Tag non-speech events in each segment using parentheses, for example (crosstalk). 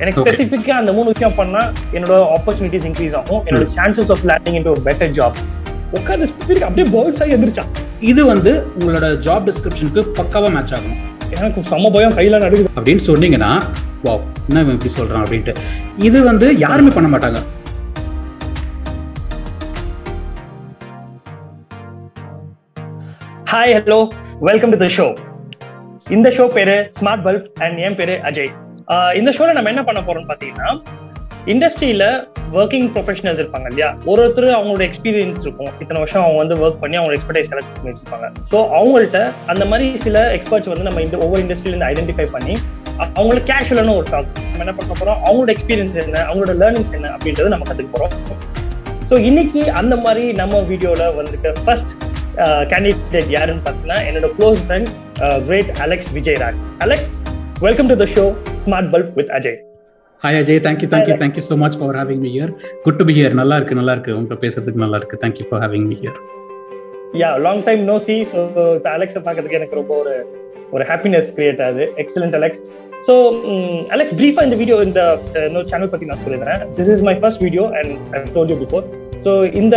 எனக்கு. ஸ்பெசிஃபிக்கா அந்த மூணு விஷயம் பண்ணா என்னோட ஆப்பர்ச்சுனிட்டிஸ் இன்க்ரீஸ் ஆகும். என்னோட சான்சஸ் ஆஃப் லேண்டிங் இன்டு ஒரு பெட்டர் ஜாப் உட்காந்து ஸ்பெசிஃபிக் அப்படியே பேர்ட்ஸ் ஆகி எந்திரிச்சான் இது வந்து உங்களோட ஜாப் டிஸ்கிரிப்ஷனுக்கு பக்காவா மேட்ச் ஆகும் எனக்கு செம்ம பயம் கையில நடுக்குது அப்படின்னு சொன்னீங்கன்னா வாவ் என்ன இப்படி சொல்றான்? அப்படின்ட்டு. இது வந்து யாருமே பண்ண மாட்டாங்க. Hi hello welcome to the show இந்த ஷோ பேரு ஸ்மார்ட் பல்ப் அண்ட் என் பேரு அஜய் இந்த ஷோல நம்ம என்ன பண்ண போறோம்னு பாத்தீங்கன்னா இண்டஸ்ட்ரியில ஒர்க்கிங் ப்ரொஃபஷனல்ஸ் இருப்பாங்க இல்லையா? ஒரு ஒருத்தர் அவங்களோட எக்ஸ்பீரியன்ஸ் இருக்கும். இத்தனை வருஷம் அவங்க வந்து ஒர்க் பண்ணி அவங்க எக்ஸ்பர்டைஸ் செலக்ட் பண்ணி வச்சிருப்பாங்க. ஸோ அவங்கள்ட்ட அந்த மாதிரி சில எக்ஸ்பர்ட்ஸ் வந்து நம்ம இந்த ஒவ்வொரு இண்டஸ்ட்ரியில இருந்து ஐடென்டிஃபை பண்ணி அவங்களுக்கு கேஷுவலான ஒரு டாக் நம்ம என்ன பண்ண போறோம்? அவங்களோட எக்ஸ்பீரியன்ஸ் என்ன? அவங்களோட லேர்னிங்ஸ் என்ன? அப்படின்றத நம்ம கத்துக்க போறோம். ஸோ இன்னைக்கு அந்த மாதிரி நம்ம வீடியோல வந்துட்டு ஃபர்ஸ்ட் கேண்டிடேட் யாருன்னு பார்த்தீங்கன்னா என்னோட close friend great Alex Vijay Raj Alex welcome to the show smart bulb with Ajay hi Ajay thank you thank you thank you so much for having me here good to be here நல்லா இருக்கு நல்லா இருக்கு உங்கள்கிட்ட பேசுறதுக்கு நல்லா இருக்கு thank you for having me here yeah long time no see so இப்போ அலெக்ஸை பார்க்கறதுக்கு எனக்கு ரொம்ப ஒரு ஒரு ஹாப்பினஸ் கிரியேட் ஆகுது. எக்ஸலண்ட் அலெக்ஸ் ஸோ அலெக்ஸ் பிரீஃபா இந்த வீடியோ இந்த இன்னொரு சேனல் பத்தி நான் சொல்லிடுறேன். This is my first video and I told you before so இந்த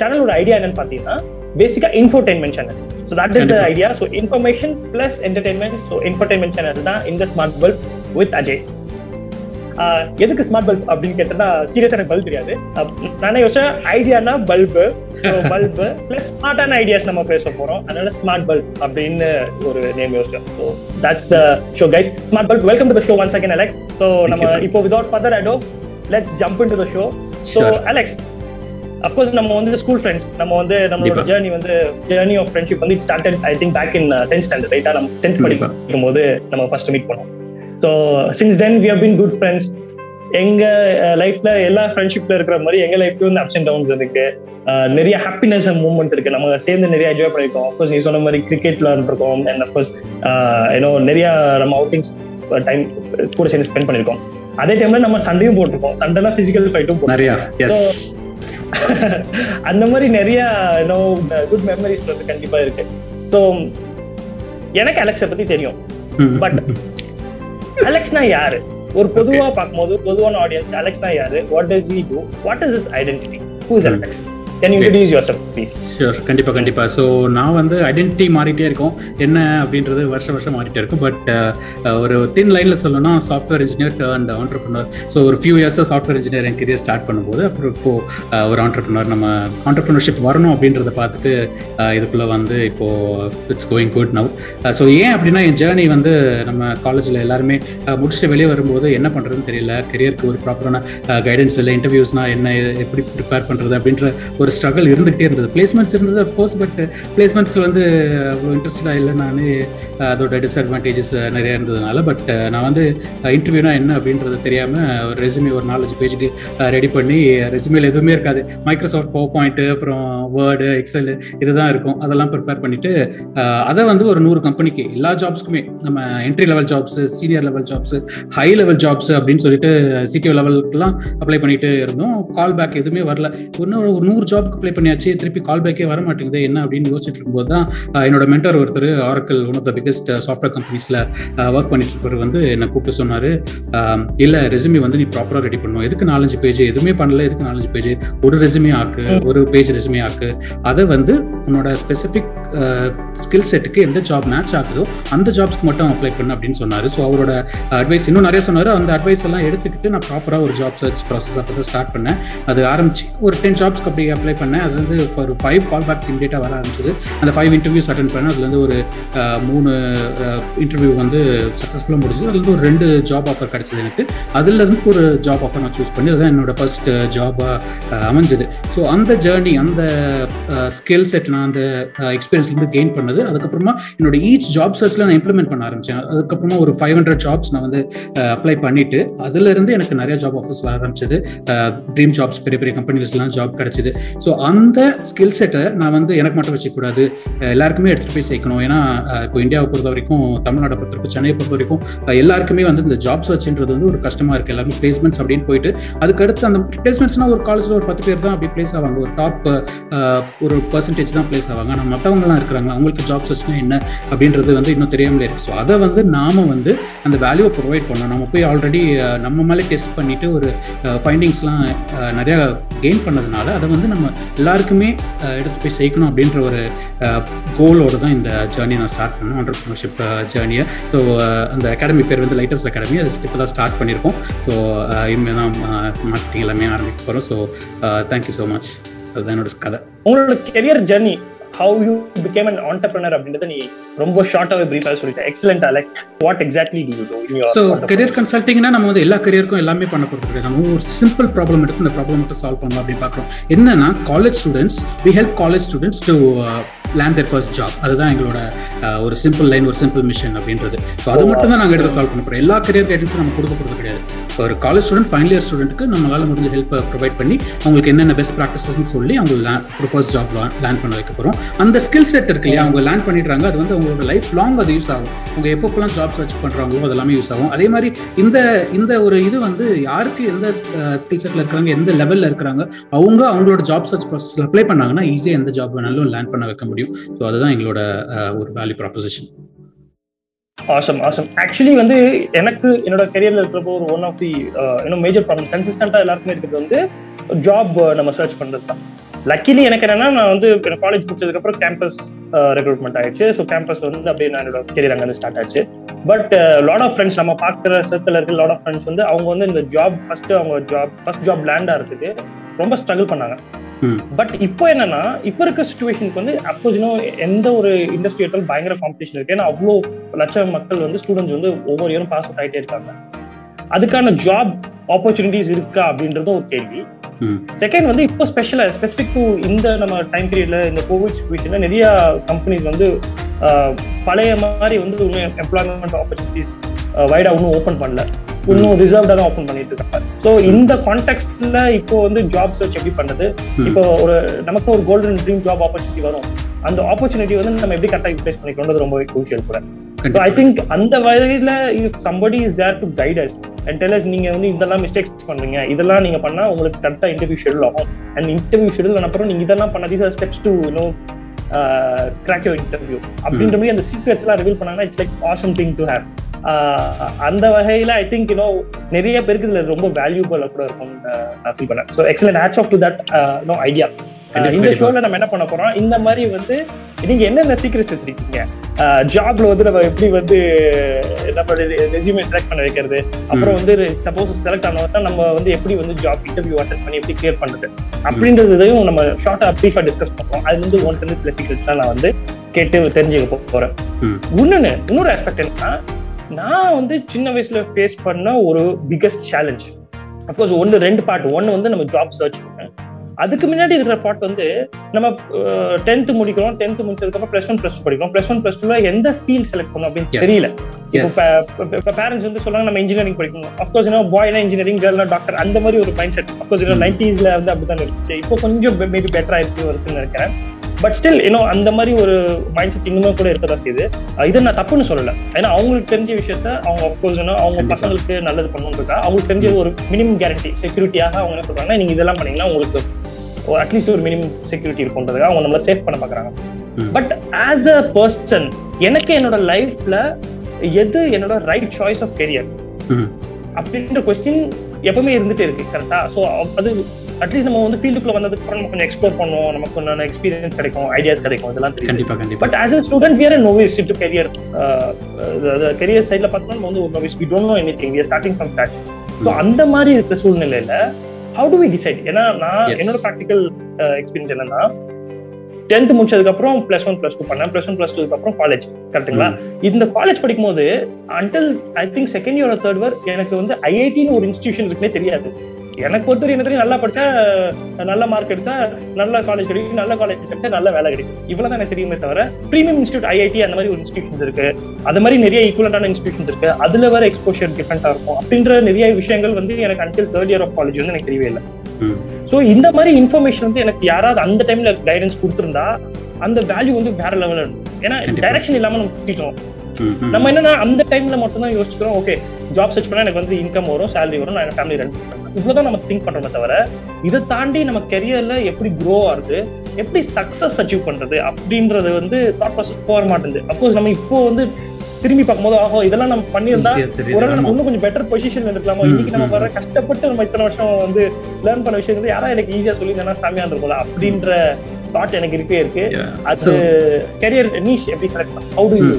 சேனலோட ஐடியா என்னன்னு பார்த்தீங்கன்னா பேசிக்கா infotainment channel so that is the. Idea so information plus entertainment so infotainment channel தான் இந்த ஸ்மார்ட் பல்ப் வித் அஜய் எதுக்கு ஸ்மார்ட் பல்ப் அப்படின்னு கேட்டா சீரியஸா எனக்கு பல்ப் தெரியாது நானே யோசிச்சேன் ஐடியானா பல்பு பல்பு பிளஸ் ஸ்மார்ட்டான ஐடியாஸ் நம்ம பேச போறோம் அதனால ஸ்மார்ட் பல்ப் அப்படின்னு ஒரு name யோசிச்சோம் so that's the show guys smart bulb welcome to the show one second Alex so நம்ம. இப்போ without further ado let's jump into the show so. Alex of course நம்ம வந்து ஸ்கூல் ஃப்ரெண்ட்ஸ் நம்ம வந்து நம்மளோட. Journey வந்து journey of friendship வந்து started I think back in tenth standard ரைட்டா நம்ம டென்த். படிக்கும் போது நம்ம ஃபர்ஸ்ட் மீட் பண்ணோம் so since then we have been good friends எங்க லைஃப்ல எல்லா ஃப்ரெண்ட்ஷிப்ல இருக்கிற மாதிரி எங்க லைஃப்ல வந்து அப்ஸ் அண்ட் டவுன்ஸ் இருக்கு. நிறைய ஹாப்பினஸ் மூமெண்ட்ஸ் இருக்கு. நம்ம சேர்ந்து நிறைய என்ஜாய் பண்ணிருக்கோம். அஃப்கோர்ஸ் நீ சொன்ன மாதிரி கிரிக்கெட்ல இருக்கோம் அண்ட் அஃப்கோர்ஸ் ஏன்னோ நிறைய நம்ம அவுட்டிங்ஸ் டைம் கூட சேர்ந்து ஸ்பெண்ட் பண்ணிருக்கோம். அதே டைம்ல நம்ம சண்டையும் போட்டிருக்கோம். சண்டைலாம் பிசிக்கல் ஃபைட்டும் போட்டு நிறையா (laughs) அந்த மாதிரி நிறைய குட் மெமரிஸ் வந்து கண்டிப்பா இருக்கு. ஸோ எனக்கு அலெக்ஸை பத்தி தெரியும். But- அலெக்ஸ்னா யாரு? ஒரு பொதுவா பார்க்கும்போது பொதுவான ஆடியன்ஸ் அலெக்ஸ்னா யாரு? What does he do what is is identity who is Alex can you introduce yourself please sure கண்டிப்பா கண்டிப்பா. ஸோ நான் வந்து ஐடென்டிட்டி மாறிட்டே இருக்கும். என்ன அப்படின்றது வருஷம் வருஷம் மாறிட்டே இருக்கும். பட் ஒரு தின் லைன்ல சொல்லணும்னா software engineer and entrepreneur so ஒரு ஃபியூ இயர்ஸ் சாஃப்ட்வேர் இன்ஜினியர் என் கெரியர் ஸ்டார்ட் பண்ணும்போது அப்புறம் இப்போ அஹ், ஒரு ஆண்டர்பிரினர் நம்ம ஆண்டர்பிரினர்ஷிப் வரணும் அப்படின்றத பார்த்துட்டு இதுக்குள்ள வந்து இப்போ it's going good now so ஏன் அப்படின்னா என் ஜேர்னி வந்து நம்ம காலேஜில் எல்லாருமே முடிச்சுட்டு வெளியே வரும்போது என்ன பண்ணுறதுன்னு தெரியல. கெரியருக்கு ஒரு ப்ராப்பரான கைடன்ஸ் இல்லை. இன்டர்வியூஸ்னா என்ன எப்படி ப்ரிப்பேர் பண்ணுறது அப்படின்ற ஒரு ஸ்ட்ரகிள் இருந்துகிட்டே இருந்தது. பிளேஸ்மெண்ட்ஸ் இருந்தது அஃப்கோர்ஸ் பட் பிளேஸ்மெண்ட்ஸில் வந்து அவ்வளோ இன்ட்ரெஸ்டடாக இல்லை நான். Uh, அதோட டிஸ்அட்வான்டேஜஸ் uh, நிறையா இருந்ததுனால பட் uh, நான் வந்து இன்டர்வியூனா என்ன அப்படின்றது தெரியாமல் ஒரு ரெசுமே ஒரு நாலஞ்சு பேஜுக்கு ரெடி பண்ணி ரெசுமேல எதுவுமே இருக்காது. மைக்ரோசாஃப்ட் பவர் பாயிண்ட்டு அப்புறம் வேர்டு எக்ஸல் இதுதான் இருக்கும். அதெல்லாம் ப்ரிப்பேர் பண்ணிட்டு அதை வந்து ஒரு நூறு கம்பெனிக்கு எல்லா ஜாப்ஸ்க்குமே நம்ம entry level jobs senior level jobs high level jobs அப்படின்னு சொல்லிட்டு சிடிஓ லெவலுக்குலாம் அப்ளை பண்ணிட்டு இருந்தோம். கால் பேக் எதுவுமே வரல. இன்னும் ஒரு நூறு ஜாப்க்கு அப்ளை பண்ணியாச்சு திருப்பி கால் பேக்கே வர மாட்டேங்குது என்ன அப்படின்னு யோசிச்சுட்டு இருக்கும்போது தான் என்னோட மென்டர் ஒருத்தர் Oracle one of the biggest software கம்பெனிஸில் ஒர்க் பண்ணிட்டு இருப்பவர் வந்து என்னை கூப்பிட்டு சொன்னார். இல்லை ரெசுமி வந்து நீ ப்ராப்பராக ரெடி பண்ணணும் எதுக்கு நாலஞ்சு பேஜ் எதுவுமே பண்ணல எதுக்கு நாலஞ்சு பேஜ் ஒரு ரெசுமே ஆக்கு. ஒரு பேஜ் ரெசுமே ஆக்கு. அதை வந்து உன்னோட ஸ்பெசிஃபிக் ஸ்கில் செட்டுக்கு எந்த ஜாப் மேட்ச் ஆகுதோ அந்த ஜாப்ஸ்க்கு மட்டும் அப்ளை பண்ணு அப்படின்னு சொன்னார். ஸோ அவரோட அட்வைஸ் இன்னும் நிறைய சொன்னார். அந்த அட்வைஸ் எல்லாம் எடுத்துக்கிட்டு நான் ப்ராப்பராக ஒரு ஜாப் சர்ச் ப்ராசஸ் அப்போ தான் ஸ்டார்ட் பண்ணேன். அது ஆரம்பிச்சு ஒரு டென் ஜாப்ஸ்க்கு அப்படி அப்ளை பண்ணேன். அது வந்து ஒரு ஃபைவ் கால் பேக்ஸ் இமீடியட்டாக வர ஆரம்பிச்சது. அந்த ஃபைவ் இன்டர்வியூஸ் அட்டன் பண்ணேன். அதுலேருந்து ஒரு மூணு இன்டர்வியூ வந்து சக்ஸஸ்ஃபுல்லாக முடிஞ்சது. அதுலேருந்து ஒரு ரெண்டு ஜாப் ஆஃபர் கிடச்சிது எனக்கு. அதுலேருந்து ஒரு ஜாப் ஆஃபர் நான் சூஸ் பண்ணி அதுதான் என்னோட ஃபர்ஸ்ட் ஜாபாக அமைஞ்சது. ஸோ அந்த ஜேர்னி அந்த ஸ்கில் செட் நான் அந்த எக்ஸ்பீரியன்ஸ்லேருந்து கெயின் பண்ணது. அதுக்கப்புறமா என்னோட ஈச் ஜாப் சர்ச்சில் நான் இம்ப்ளிமெண்ட் பண்ண ஆரம்பித்தேன் அதுக்கப்புறமா ஒரு ஃபைவ் ஹண்ட்ரட் ஜாப்ஸ் நான் வந்து அப்ளை பண்ணிட்டு அதுலேருந்து எனக்கு நிறைய ஜாப் ஆஃபர்ஸ் வர ஆரம்பிச்சது. ட்ரீம் ஜாப்ஸ் பெரிய பெரிய கம்பெனிஸ்லாம் ஜாப் கிடச்சிது. ஸோ அந்த ஸ்கில் செட்டை நான் வந்து எனக்கு மட்டும் வச்சுக்கூடாது எல்லாருக்குமே எடுத்துகிட்டு போய் சேர்க்கணும். ஏன்னா இப்போ இந்தியாவை பொறுத்த வரைக்கும் தமிழ்நாட்டை பொறுத்த வரைக்கும் சென்னையை பொறுத்த வரைக்கும் எல்லாருக்குமே வந்து இந்த ஜாப் சர்ச்ன்றது வந்து ஒரு கஷ்டமாக இருக்குது எல்லாருமே பிளேஸ்மெண்ட்ஸ் அப்படின்னு போயிட்டு அதுக்கடுத்து அந்த பிளேஸ்மெண்ட்ஸ்னால் ஒரு காலேஜில் ஒரு பத்து பேர் தான் அப்படி பிளேஸ் ஆவாங்க. ஒரு டாப் ஒரு பர்சன்டேஜ் தான் பிளேஸ் ஆவாங்க. ஆனால் மற்றவங்கலாம் இருக்கிறாங்க அவங்களுக்கு ஜாப் சர்ச்னா என்ன அப்படின்றது வந்து இன்னும் தெரியாமல் இருக்குது ஸோ அதை வந்து நாம வந்து அந்த வேல்யூவை ப்ரொவைட் பண்ணோம் நம்ம போய் ஆல்ரெடி நம்ம மேலே டெஸ்ட் பண்ணிவிட்டு ஒரு ஃபைண்டிங்ஸ்லாம் நிறையா கெயின் பண்ணதுனால அதை வந்து நம்ம எல்லாருக்குமே எடுத்து போய் சேர்க்கணும் அப்படின்ற ஒரு கோலோடு தான் இந்த ஜேர்னி நான் ஸ்டார்ட் பண்ணேன். ஆண்டர்பிரினர்ஷிப் ஜேர்னியை ஸோ அந்த அகாடமி பேர் வந்து லைட் ஹவுஸ் அகாடமி அது இப்போ தான் ஸ்டார்ட் பண்ணியிருக்கோம் ஸோ இனிமேல் தான் மார்க்கெட்டிங் எல்லாமே ஆரம்பிக்க போகிறோம் ஸோ தேங்க்யூ ஸோ மச் அதுதான் என்னோட கதை. உங்களோட career journey how you became an entrepreneur அப்படின்றத நீ ரொம்ப ஷார்ட்டாவே பிரீஃபாக சொல்லிட்டேன் excellent Alex what exactly do you do so career கன்சல்டிங்னா நம்ம வந்து எல்லா கரியருக்கும் எல்லாமே பண்ண கிடையாது. நம்ம ஒரு சிம்பிள் ப்ராப்ளம் எடுத்து இந்த ப்ராப்ளம் மட்டும் சால்வ் பண்ணலாம் அப்படின்னு பார்க்குறோம். என்னன்னா college students we help college students to land their first job அதுதான் எங்களோட ஒரு சிம்பிள் லைன் ஒரு சிம்பிள் மிஷன் அப்படின்றது. ஸோ அது மட்டும் தான் நாங்கள் எடுத்து சால்வ் பண்ண போகிறோம் எல்லா கரியர் கைடன்ஸும் நம்ம கொடுக்க போகிறது கிடையாது. ஒரு காலேஜ் ஸ்டூடெண்ட் ஃபைனல் இயர் ஸ்டூடெண்ட்டுக்கு நம்மளால முடிஞ்ச ஹெல்ப் ப்ரொவைட் பண்ணி அவங்களுக்கு என்னென்ன பெஸ்ட் ப்ராக்டிசஸ்னு சொல்லி அவங்க ஒரு ஃபர்ஸ்ட் ஜாப் லேண்ட் பண்ண வைக்க போகிறோம் அந்த ஸ்கில் செட் இருக்கு இல்லையா? அவங்க லேண்ட் பண்ணிடுறாங்க. அது வந்து அவங்களோட லைஃப் லாங் அது யூஸ் ஆகும். அவங்க எப்பப்பெல்லாம் ஜாப் சர்ச் பண்ணுறாங்களோ அதெல்லாமே யூஸ் ஆகும். அதே மாதிரி இந்த இந்த ஒரு இது வந்து யாருக்கு எந்த ஸ்கில் செட்டில் இருக்கிறாங்க எந்த லெவலில் இருக்கிறாங்க அவங்க அவங்களோட ஜாப் சர்ச் ப்ராசஸில் அப்ளை பண்ணாங்கன்னா ஈஸியாக எந்த ஜாப் வேணாலும் லேண்ட் பண்ண வைக்க முடியும். ஸோ அதுதான் எங்களோட ஒரு value proposition awesome awesome actually வந்து எனக்கு என்னோட கெரியர்ல இருக்கிறப்போ ஒரு ஒன் ஆஃப் தி இன்னும் மேஜர் ப்ராப்ளம் கன்சிஸ்டண்டா எல்லாருக்குமே இருக்கிறது வந்து ஜாப் நம்ம சர்ச் பண்றது தான். லக்கிலி எனக்கு என்னன்னா நான் வந்து காலேஜ் முடிச்சதுக்கு அப்புறம் கேம்பஸ் ரெக்ரூட்மெண்ட் ஆயிடுச்சு. ஸோ கேம்பஸ் வந்து அப்படியே நான் என்னோட கெரியர் அங்கே ஸ்டார்ட் ஆச்சு. பட் லாட் ஆஃப் ஃப்ரெண்ட்ஸ் நம்ம பார்க்குற சர்க்கிள் இருக்க லாட் ஆஃப் ஃப்ரெண்ட்ஸ் வந்து அவங்க வந்து இந்த ஜாப் ஃபர்ஸ்ட் அவங்க ஜாப் ஃபர்ஸ்ட் ஜாப் லேண்டா இருக்குது. ரொம்ப ஸ்ட்ரகிள் பண்ணாங்க. பட் இப்போ என்னன்னா இப்போ இருக்க சுச்சுவேஷனுக்கு வந்து அப்கோர்ஸ் இன்னும் எந்த ஒரு இண்டஸ்ட்ரி எடுத்தாலும் பயங்கர காம்படிஷன் இருக்கு. ஏன்னா அவ்வளோ லட்சம் மக்கள் வந்து ஸ்டூடெண்ட்ஸ் வந்து ஒவ்வொரு இயரும் பாஸ் அவுட் ஆகிட்டே இருக்காங்க. அதுக்கான ஜாப் ஆப்பர்ச்சுனிட்டிஸ் இருக்கா அப்படின்றது ஒரு கேள்வி. செகண்ட் வந்து இப்போ ஸ்பெஷலா ஸ்பெசிபிக் டு இந்த நம்ம டைம் பீரியட்ல இந்த கோவிட் சுச்சுவேஷன்ல நிறைய கம்பெனிஸ் வந்து பழைய மாதிரி வந்து இன்னும் எம்ப்ளாய்மெண்ட் ஆப்பர்ச்சுனிட்டிஸ் வைடா இன்னும் ஓப்பன் பண்ணல. இன்னும் ரிசர்வ்டா தான் ஓப்பன் பண்ணிட்டு இருக்காங்க. ஸோ இந்த கான்டெக்ட்ல இப்போ வந்து ஜாப் சர்ச் எப்படி பண்ணது? இப்போ ஒரு நமக்கு ஒரு கோல்டன் ட்ரீம் ஜாப் ஆப்பர்ச்சுனிட்டி வரும். அந்த ஆப்பர்ச்சுனிட்டி வந்து நம்ம எப்படி கரெக்டாக யூட்டிலைஸ் பண்ணிக்கணும்ன்றது ரொம்ப குரூஷியல் கூட. ஐ திங்க் அந்த வகையில somebody is there to guide us and tells நீங்க வந்து இதெல்லாம் மிஸ்டேக்ஸ் பண்றீங்க. இதெல்லாம் நீங்க பண்ணா உங்களுக்கு கரெக்டா இன்டர்வியூ ஷெடியூல் ஆகும். அண்ட் இன்டர்வியூ ஷெடியூல் அப்புறம் நீங்க இதெல்லாம் பண்ண these are steps to you know crack your interview அப்படின்ற மாதிரி அந்த சீக்ரெட்ஸ் எல்லாம் ரிவீல் பண்ணாங்கன்னா it's like awesome thing to have அந்த வகையில ஐ திங்க் யூனோ நிறைய பேருக்கு இதுல ரொம்ப வேல்யூபிளா கூட இருக்கும் ஃபீல் பண்ணேன் so excellent hats off to that no idea இந்த ஷோல நம்ம என்ன பண்ண போறோம் இந்த மாதிரி வந்து நீங்க என்னென்ன சீக்கிரட்ஸ் வச்சிருக்கீங்க? ஜாப்ல வந்து நம்ம எப்படி வந்து நம்ம ரெசியூமே செலக்ட் பண்ண வைக்கிறது? அப்புறம் வந்து சப்போஸ் செலக்ட் ஆனவங்க நம்ம வந்து எப்படி வந்து ஜாப் இன்டர்வியூ அட்டன் பண்ணி எப்படி கிளியர் பண்றது? அப்படின்றதையும் நம்ம ஷார்ட்டா ப்ரீஃபா டிஸ்கஸ் பண்ணுவோம் அது வந்து ஒன் சில சீக்கிரட்ஸ் தான் நான் வந்து கேட்டு தெரிஞ்சுக்க போறேன். இன்னொன்னு இன்னொரு ஆஸ்பெக்ட் என்னன்னா நான் வந்து சின்ன வயசுல ஃபேஸ் பண்ண ஒரு பிகஸ்ட் சேலஞ்ச் அப்கோர்ஸ் ஒன்று ரெண்டு பார்ட் ஒன்று வந்து நம்ம ஜாப் சர்ச் பண்ணேன் அதுக்கு முன்னாடி இருக்கிற பார்ட் வந்து நம்ம டென்த் முடிக்கிறோம் டென்த் முடிச்சதுக்கு அப்புறம் பிளஸ் ஒன் பிளஸ் டூ படிக்கிறோம் பிளஸ் ஒன் பிளஸ் டூல எந்த ஃபீல்ட் செலக்ட் பண்ணணும் அப்படின்னு தெரியல. இப்போ பேரண்ட்ஸ் வந்து சொல்றாங்க நம்ம இன்ஜினியரிங் படிக்கணும். அப்கோர்ஸ் என்ன பாய்னா இன்ஜினியரிங் கேர்ள்னா டாக்டர் அந்த மாதிரி ஒரு மைண்ட் செட் அப்கோர்ஸ் நைன்டிஸ்ல வந்து அப்படிதான் இருந்துச்சு. இப்போ கொஞ்சம் மேபி பெட்டரா இருக்கு இருக்குன்னு நினைக்கிறேன். பட் ஸ்டில் இன்னும் அந்த மாதிரி ஒரு மைண்ட் செட் இன்னுமே கூட இருக்கதான் செய்யுது. இதை நான் தப்புன்னு சொல்லல. ஏன்னா அவங்களுக்கு தெரிஞ்ச விஷயத்த அவங்க அப்கோர்ஸ் அவங்க பசங்களுக்கு நல்லது பண்ணணுன்றதா அவங்களுக்கு தெரிஞ்ச ஒரு மினிமம் கேரண்டி செக்யூரிட்டியாக அவங்க என்ன சொல்றாங்க நீங்க இதெல்லாம் பண்ணீங்கன்னா உங்களுக்கு அட்லீஸ்ட் ஒரு மினிமம் செக்யூரிட்டி இருக்குன்றதுக்காக அவங்க நம்மள சேஃப் பண்ண பாக்குறாங்க பட் ஆஸ் அ பர்சன் எனக்கு என்னோட லைஃப்ல எது என்னோட ரைட் சாய்ஸ் ஆஃப் கெரியர் அப்படின்ற கொஸ்டின் எப்பவுமே இருந்துட்டே இருக்கு கரெக்டா ஸோ அது அட்லீஸ்ட் நம்ம வந்து ஃபீல்டுக்குள்ள வந்ததுக்கு அப்புறம் நம்ம கொஞ்சம் எக்ஸ்ப்ளோர் பண்ணுவோம் நமக்கு கொஞ்சம் எக்ஸ்பீரியன்ஸ் கிடைக்கும் ஐடியாஸ் கிடைக்கும் இதெல்லாம் கண்டிப்பா கண்டிப்பா. But as a student we're novice to career career சைட்ல பார்த்தோம்னா நம்ம வந்து ஒரு novice we don't know anything starting from start so அந்த மாதிரி இருக்கிற சூழ்நிலையில ஹவு டு வி டிசைட் ஏன்னா நான் என்னோட ப்ராக்டிக்கல் எக்ஸ்பீரியன்ஸ் என்னன்னா டென்த் முடிச்சதுக்கு அப்புறம் பிளஸ் ஒன் பிளஸ் டூ பண்ணேன் பிளஸ் ஒன் பிளஸ் டூக்கு அப்புறம் காலேஜ் கரெக்ட்டுங்களா இந்த காலேஜ் படிக்கும் போது until I think second year third year எனக்கு வந்து ஐஐடின்னு ஒரு இன்ஸ்டிடியூஷன் இருக்குன்னே தெரியாது. எனக்கு பொறுத்தவரை என்ன தெரியும் நல்லா படிச்சா நல்ல மார்க் எடுத்தா நல்ல காலேஜ் கிடைக்கும் நல்ல காலேஜ் கிடைச்சா நல்ல வேலை கிடைக்கும் இவ்வளவுதான் எனக்கு தெரியுமே தவிர பிரீமியம் இன்ஸ்டியூட் ஐஐடி அந்த மாதிரி ஒரு இன்ஸ்டியூஷன்ஸ் இருக்கு அது மாதிரி நிறைய ஈக்குவலண்டான இன்ஸ்டியூஷன்ஸ் இருக்கு அதுல வர எக்ஸ்போஷர் டிஃப்ரெண்டா இருக்கும் அப்படின்ற நிறைய விஷயங்கள் வந்து எனக்கு until third year of college வந்து எனக்கு தெரியவே இல்லை. ஸோ இந்த மாதிரி இன்ஃபர்மேஷன் வந்து எனக்கு யாராவது அந்த டைம்ல கைடன்ஸ் கொடுத்துருந்தா அந்த வேல்யூ வந்து வேற லெவலில் இருக்கும் ஏன்னா. டைரக்ஷன் இல்லாம நம்ம சுத்திட்டோம். நம்ம என்னன்னா அந்த டைம்ல மட்டும் தான் யோசிக்கிறோம் ஓகே ஜாப் சர்ச் பண்ணா எனக்கு வந்து இன்கம் வரும் சேலரி வரும் நான் ஃபேமிலி ரன் பண்ணுவேன் இவ்வளவுதான் நம்ம திங்க் பண்றோமே தவிர இதை தாண்டி நம்ம கெரியர்ல எப்படி க்ரோ ஆகுது எப்படி சக்சஸ் அச்சீவ் பண்றது அப்படின்றது வந்து தாட் ப்ராசஸ் போக மாட்டேங்குது அப்கோர்ஸ் நம்ம இப்போ வந்து திரும்பி பார்க்கும்போது ஆஹோ இதெல்லாம் நம்ம பண்ணியிருந்தா. ஒரு. நம்ம இன்னும் கொஞ்சம் பெட்டர் பொசிஷன்ல இருக்கலாமா இன்னைக்கு நம்ம. வர கஷ்டப்பட்டு நம்ம இத்தனை வருஷம் வந்து லேர்ன் பண்ண விஷயம் வந்து யாரா எனக்கு ஈஸியா சொல்லி சாமியா இருந்திருக்கோம் அப்படின்ற தாட் எனக்கு இருக்கே. இருக்கு. அது கெரியர் நீஷ் எப்படி select how to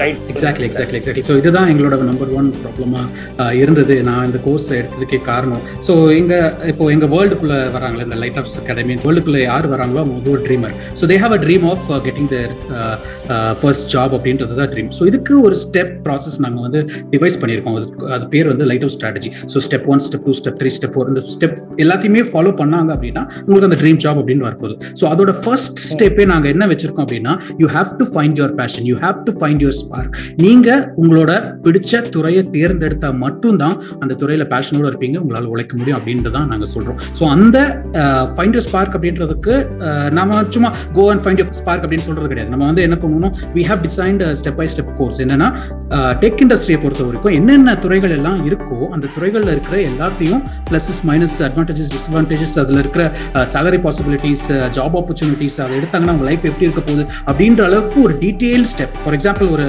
guide? Exactly exactly exactly so இதுதான் எங்களோட நம்பர் ஒன் ப்ராப்ளமாக இருந்தது. நான் இந்த கோர்ஸ் எடுத்ததுக்கே காரணம். ஸோ எங்க இப்போ எங்க வேர்ல்டுக்குள்ள வராங்களே இந்த லைட் ஆஃப்ஸ் அகாடமி வேர்ல்டுக்குள்ள யார் வராங்களோ அவங்க ஒரு dreamer so they have a dream of getting their first job அப்படின்றது தான் ட்ரீம் ஸோ இதுக்கு ஒரு ஸ்டெப் ப்ராசஸ் நாங்கள் வந்து டிவைஸ் பண்ணியிருக்கோம். அது பேர் வந்து light of strategy so step one step two step three step four இந்த ஸ்டெப் எல்லாத்தையுமே ஃபாலோ பண்ணாங்க அப்படின்னா உங்களுக்கு அந்த ட்ரீம் ஜாப் அப்படின்னு வரப்போகுது. ஸோ அதோட ஃபர்ஸ்ட் ஸ்டெப்பே நாங்கள் என்ன வச்சிருக்கோம் அப்படின்னா you have to find your passion you have to find your spark நீங்க உங்களோட பிடிச்ச துறையை தேர்ந்தெடுத்தா மட்டும்தான் அந்த துறையில பேஷனோட இருப்பீங்க உங்களால் உழைக்க முடியும் அப்படின்றது தான் நாங்க சொல்றோம். ஸோ அந்த ஃபைண்ட் யுவர் ஸ்பார்க் அப்படின்றதுக்கு நம்ம சும்மா go and find your spark அப்படின்னு சொல்றது கிடையாது. நம்ம வந்து என்ன பண்ணணும் we have designed step by step course என்னன்னா டெக் இண்டஸ்ட்ரியை பொறுத்த வரைக்கும் என்னென்ன துறைகள் எல்லாம் இருக்கோ அந்த துறைகளில் இருக்கிற எல்லாத்தையும் பிளஸஸ் மைனஸ் அட்வான்டேஜஸ் டிஸ்அட்வான்டேஜஸ் அதில் இருக்கிற salary possibilities job opportunity opportunities அதை எடுத்தாங்கன்னா அவங்க லைஃப் எப்படி இருக்க போகுது அப்படின்ற அளவுக்கு ஒரு டீட்டெயில் ஸ்டெப் ஃபார் எக்ஸாம்பிள் ஒரு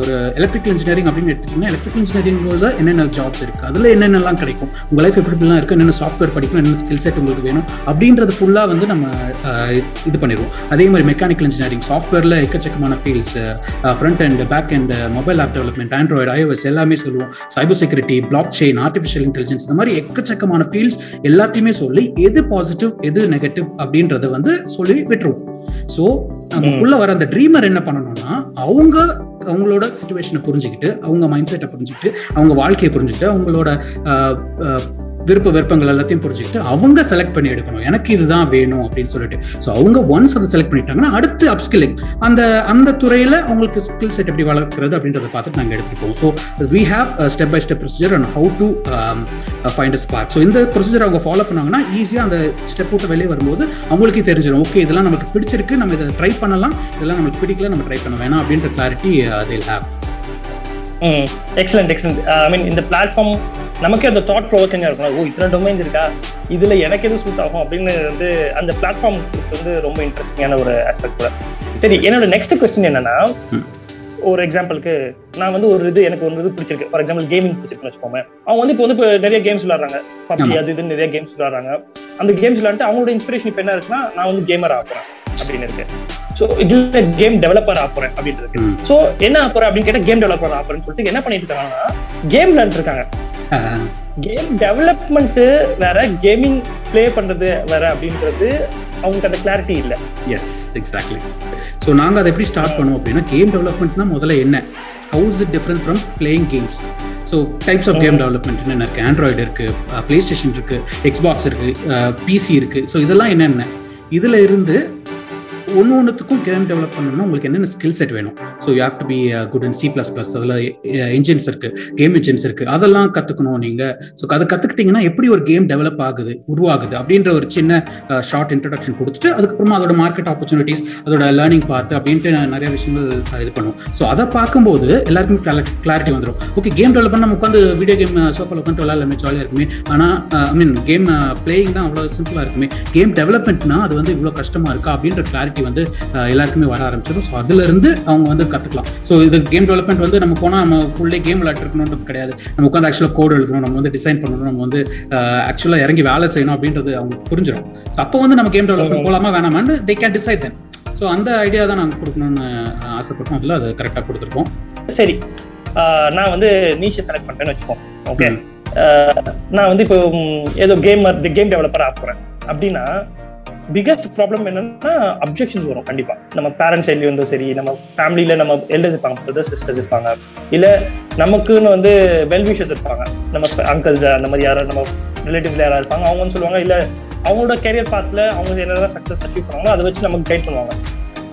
ஒரு எலக்ட்ரிக்கல் இன்ஜினியரிங் அப்படின்னு எடுத்துக்கிட்டீங்கன்னா எலக்ட்ரிக்கல் இன்ஜினியரிங்ல என்னென்ன ஜாப்ஸ் இருக்கு? அதுல என்னென்னலாம் கிடைக்கும்? உங்க லைஃப் எப்படி எப்படிலாம் இருக்கு? என்னென்ன சாஃப்ட்வேர் படிக்கணும்? என்னென்ன ஸ்கில் செட் உங்களுக்கு வேணும்? அப்படின்றது ஃபுல்லா வந்து நம்ம இது பண்ணிடுவோம். அதே மாதிரி மெக்கானிக்கல் இன்ஜினியரிங் சாஃப்ட்வேர்ல எக்கச்சக்கமான fields front and back and mobile app development Android iOS எல்லாமே சொல்லுவோம். Cyber security blockchain artificial intelligence இந்த மாதிரி எக்கச்சக்கமான ஃபீல்ட்ஸ் எல்லாத்தையுமே சொல்லி எது பாசிட்டிவ் எது நெகட்டிவ் அப்படின்றத வந்து சொல்லி விட்டுருவோம் ஸோ நமக்குள்ள வர அந்த ட்ரீமர் என்ன பண்ணணும்னா அவங்க அவங்களோட சுச்சுவேஷனை புரிஞ்சுக்கிட்டு அவங்க மைண்ட் செட்டை புரிஞ்சுக்கிட்டு அவங்க வாழ்க்கையை புரிஞ்சுக்கிட்டு அவங்களோட விருப்ப விருப்பங்கள் எல்லாத்தையும் புரிஞ்சுக்கிட்டு அவங்க செலக்ட் பண்ணி எடுக்கணும். எனக்கு இதுதான் வேணும் அப்படின்னு சொல்லிட்டு. ஸோ அவங்க ஒன்ஸ் அதை செலக்ட் பண்ணிட்டாங்கன்னா அடுத்து அப்ஸ்கில்லிங் அந்த அந்த துறையில அவங்களுக்கு ஸ்கில் செட் எப்படி வளர்க்குறது அப்படின்றத பார்த்துட்டு நாங்கள் எடுத்துருப்போம் so we have step by step procedure and how to find a spark so இந்த ப்ரொசீஜர் அவங்க ஃபாலோ பண்ணாங்கன்னா ஈஸியாக அந்த ஸ்டெப் விட்டு வெளியே வரும்போது அவங்களுக்கே தெரிஞ்சிடும் ஓகே இதெல்லாம் நமக்கு பிடிச்சிருக்கு. நம்ம இதை ட்ரை பண்ணலாம். இதெல்லாம் நமக்கு பிடிக்கல. நம்ம ட்ரை பண்ண வேணாம் அப்படின்ற கிளாரிட்டி அதில் have excellent excellent I mean இந்த பிளாட்ஃபார்ம் நமக்கே அந்த தாட் ப்ரோவக்கிங்காக இருக்கும் ஓ இத்தனை டொமைன்ஸ் இருக்கா? இதுல எனக்கு எது சூட் ஆகும்? அப்படின்னு வந்து அந்த பிளாட்ஃபார்ம் வந்து ரொம்ப இன்ட்ரெஸ்டிங்கான ஒரு ஆஸ்பெக்ட் கூட. சரி என்னோட நெக்ஸ்ட் கொஸ்டின் என்னன்னா. ஒரு எக்ஸாம்பிளுக்கு நான் வந்து ஒரு இது எனக்கு ஒரு இது பிடிச்சிருக்கு. ஃபார் எக்ஸாம்பிள் கேமிங் பிடிச்சிருக்குன்னு வச்சுக்கோங்க அவங்க வந்து இப்போ வந்து இப்போ நிறைய கேம்ஸ் விளாடுறாங்க பப்ஜி. அது இது நிறைய கேம்ஸ் விளாடுறாங்க அந்த கேம்ஸ் விளாண்டுட்டு அவங்களோட இன்ஸ்பிரேஷன் இப்போ என்ன இருக்குன்னா நான் வந்து கேமர் ஆகுறேன் அப்படின்னு இருக்கு. ஸோ இதுல கேம் டெவலப்பர் ஆகுறேன் அப்படின்னு இருக்கு. சோ என்ன ஆப்போற அப்படின்னு கேட்டா கேம் டெவலப்பர் ஆப்பர்னு சொல்லிட்டு என்ன பண்ணிட்டு இருக்காங்கன்னா கேம் விளையாண்டு இருக்காங்க கேம் டெவலப்மெண்ட் வேற கேமிங் ப்ளே பண்றது வேற அப்படின்றது அவங்களுக்கு அந்த கிளாரிட்டி இல்ல. எஸ் எக்ஸாக்ட்லி ஸோ நாங்கள் அதை எப்படி ஸ்டார்ட் பண்ணுவோம் அப்படின்னா கேம் டெவலப்மெண்ட்னா முதல்ல என்ன? How's it different from playing games so types of game development என்னென்ன இருக்குது ஆண்ட்ராய்டு இருக்குது ப்ளே ஸ்டேஷன் இருக்குது எக்ஸ்பாக்ஸ் இருக்குது பிசி இருக்குது ஸோ இதெல்லாம் என்னென்ன? இதில் இருந்து ஒன்று ஒன்றுத்துக்கும் கேம் டெவலப் பண்ணணும்னா உங்களுக்கு என்னென்ன ஸ்கில் செட் வேணும்? So you have to be good in C plus plus அதில் இன்ஜின்ஸ் இருக்கு கேம் இன்ஜின்ஸ் இருக்கு அதெல்லாம் கற்றுக்கணும் நீங்கள் ஸோ அதை கற்றுக்கிட்டிங்கன்னா எப்படி ஒரு கேம் டெவலப் ஆகுது உருவாகுது அப்படின்ற ஒரு சின்ன uh, ஷார்ட் இன்ட்ரடக்ஷன் கொடுத்துட்டு அதுக்கப்புறமா அதோட மார்க்கெட் ஆப்பர்ச்சுனிட்டிஸ் அதோட லேர்னிங் பார்த்து அப்படின்ட்டு நிறைய விஷயங்கள் இது பண்ணுவோம் ஸோ அதை பார்க்கும்போது எல்லாருக்கும் கிளாரிட்டி வந்துடும் ஓகே கேம் டெவலப் நம்ம உட்காந்து வீடியோ கேம் சோஃபாவில் uh, உட்காந்து விளையாடலாமே ஜாலியாக இருக்குமே. ஆனால் ஐ மீன் கேம் பிளேயிங் தான் அவ்வளோ சிம்பிளாக இருக்குமே. கேம் டெவலப்மெண்ட்னா அது வந்து இவ்வளோ கஷ்டமாக இருக்கா அப்படின்ற கிளாரிட்டி வந்து அஹ், எல்லாருக்குமே வர ஆரம்பிச்சிடும். ஸோ அதுலேருந்து அவங்க வந்து கற்றுக்கலாம் ஸோ இது கேம் டெவலப்மெண்ட் வந்து நம்ம போனால் நம்ம ஃபுல்லே கேம் விளையாட்டுருக்கணுன்றது கிடையாது. நம்ம உட்காந்து ஆக்சுவலாக கோட் எழுதணும் நம்ம வந்து டிசைன் பண்ணணும் நம்ம வந்து ஆக்சுவலாக இறங்கி வேலை செய்யணும் அப்படின்றது அவங்களுக்கு புரிஞ்சிடும். ஸோ அப்போ வந்து நம்ம கேம் டெவலப்மெண்ட் போகலாமா வேணாமான்னு they can decide then so அந்த ஐடியா தான் நாங்கள் கொடுக்கணும்னு ஆசைப்பட்டோம். அதில் அதை கரெக்டாக கொடுத்துருக்கோம். சரி. நான் வந்து நீஷை செலக்ட் பண்ணிட்டேன்னு வச்சுப்போம் ஓகே. நான் வந்து இப்போ ஏதோ கேமர் கேம் டெவலப்பர் ஆக்குறேன் அப்படின்னா பிகஸ்ட் ப்ராப்ளம் என்னன்னா அப்ஜெக்ஷன்ஸ் வரும் கண்டிப்பா. நம்ம பேரண்ட்ஸ் சைட்லயும் இருந்தும் சரி நம்ம ஃபேமிலியில நம்ம எல்டர்ஸ் இருப்பாங்க பிரதர் சிஸ்டர்ஸ் இருப்பாங்க. இல்ல நமக்குன்னு வந்து வெல்விஷர்ஸ் இருப்பாங்க. நம்ம அங்கிள்ஸ் அந்த மாதிரி யாராவது நம்ம ரிலேட்டிவ்ல யாராவது இருப்பாங்க அவங்க வந்து சொல்லுவாங்க. இல்ல அவங்களோட கேரியர் பாத்துல அவங்க என்னதான் சக்சஸ் அச்சீவ் பண்ணுவாங்க அதை வச்சு நமக்கு கைட் பண்ணுவாங்க.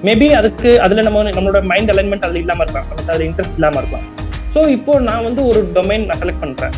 மேபி அதுக்கு அதுல நம்ம நம்மளோட மைண்ட் அலைன்மெண்ட் அதுல இல்லாம இருப்பாங்க நமக்கு அதுல இன்ட்ரெஸ்ட் இல்லாம இருக்கலாம். ஸோ இப்போ நான் வந்து ஒரு டொமைன் நான் செலக்ட் பண்றேன்.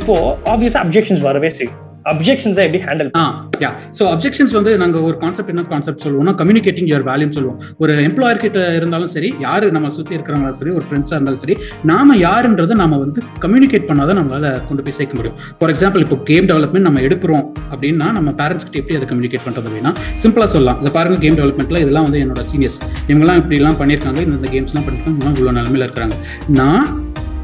இப்போ ஆப்வியஸா அப்ஜெக்ஷன்ஸ் வரவே செய்யும். அப்ஜெக்ஷன்ஸை எப்படி handle ah yeah so objections வந்து நாங்கள் ஒரு கான்செப்ட் என்ன கான்செப்ட் சொல்லுவோம்னா கம்யூனிகேட்டிங் யுவர் வேல்யூன்னு சொல்லுவோம். ஒரு எம்ப்ளாயர் கிட்ட இருந்தாலும் சரி யார் நம்ம சுற்றி இருக்கிறவங்களும் சரி ஒரு ஃப்ரெண்ட்ஸாக இருந்தாலும் சரி நாம யாருன்றதை நாம வந்து கம்யூனிகேட் பண்ணாதான் நம்மளால கொண்டு போய் சேர்க்க முடியும். ஃபார் எக்ஸாம்பிள் இப்போ கேம் டெவலப்மெண்ட் நம்ம எடுக்கிறோம் அப்படின்னா நம்ம பேரண்ட்ஸ் கிட்ட எப்படி அதை கம்யூனிகேட் பண்ணுறது அப்படின்னா சிம்பிளாக சொல்லலாம். இந்த பாருங்க கேம் டெவலப்மெண்ட்ல இதெல்லாம் வந்து என்னோட சீனியர்ஸ் இவங்கெல்லாம் இப்படிலாம் பண்ணியிருக்காங்க இந்த கேம்ஸ்லாம் பண்ணியிருக்காங்க இவ்வளோ நிலமையில இருக்கிறாங்க. நான்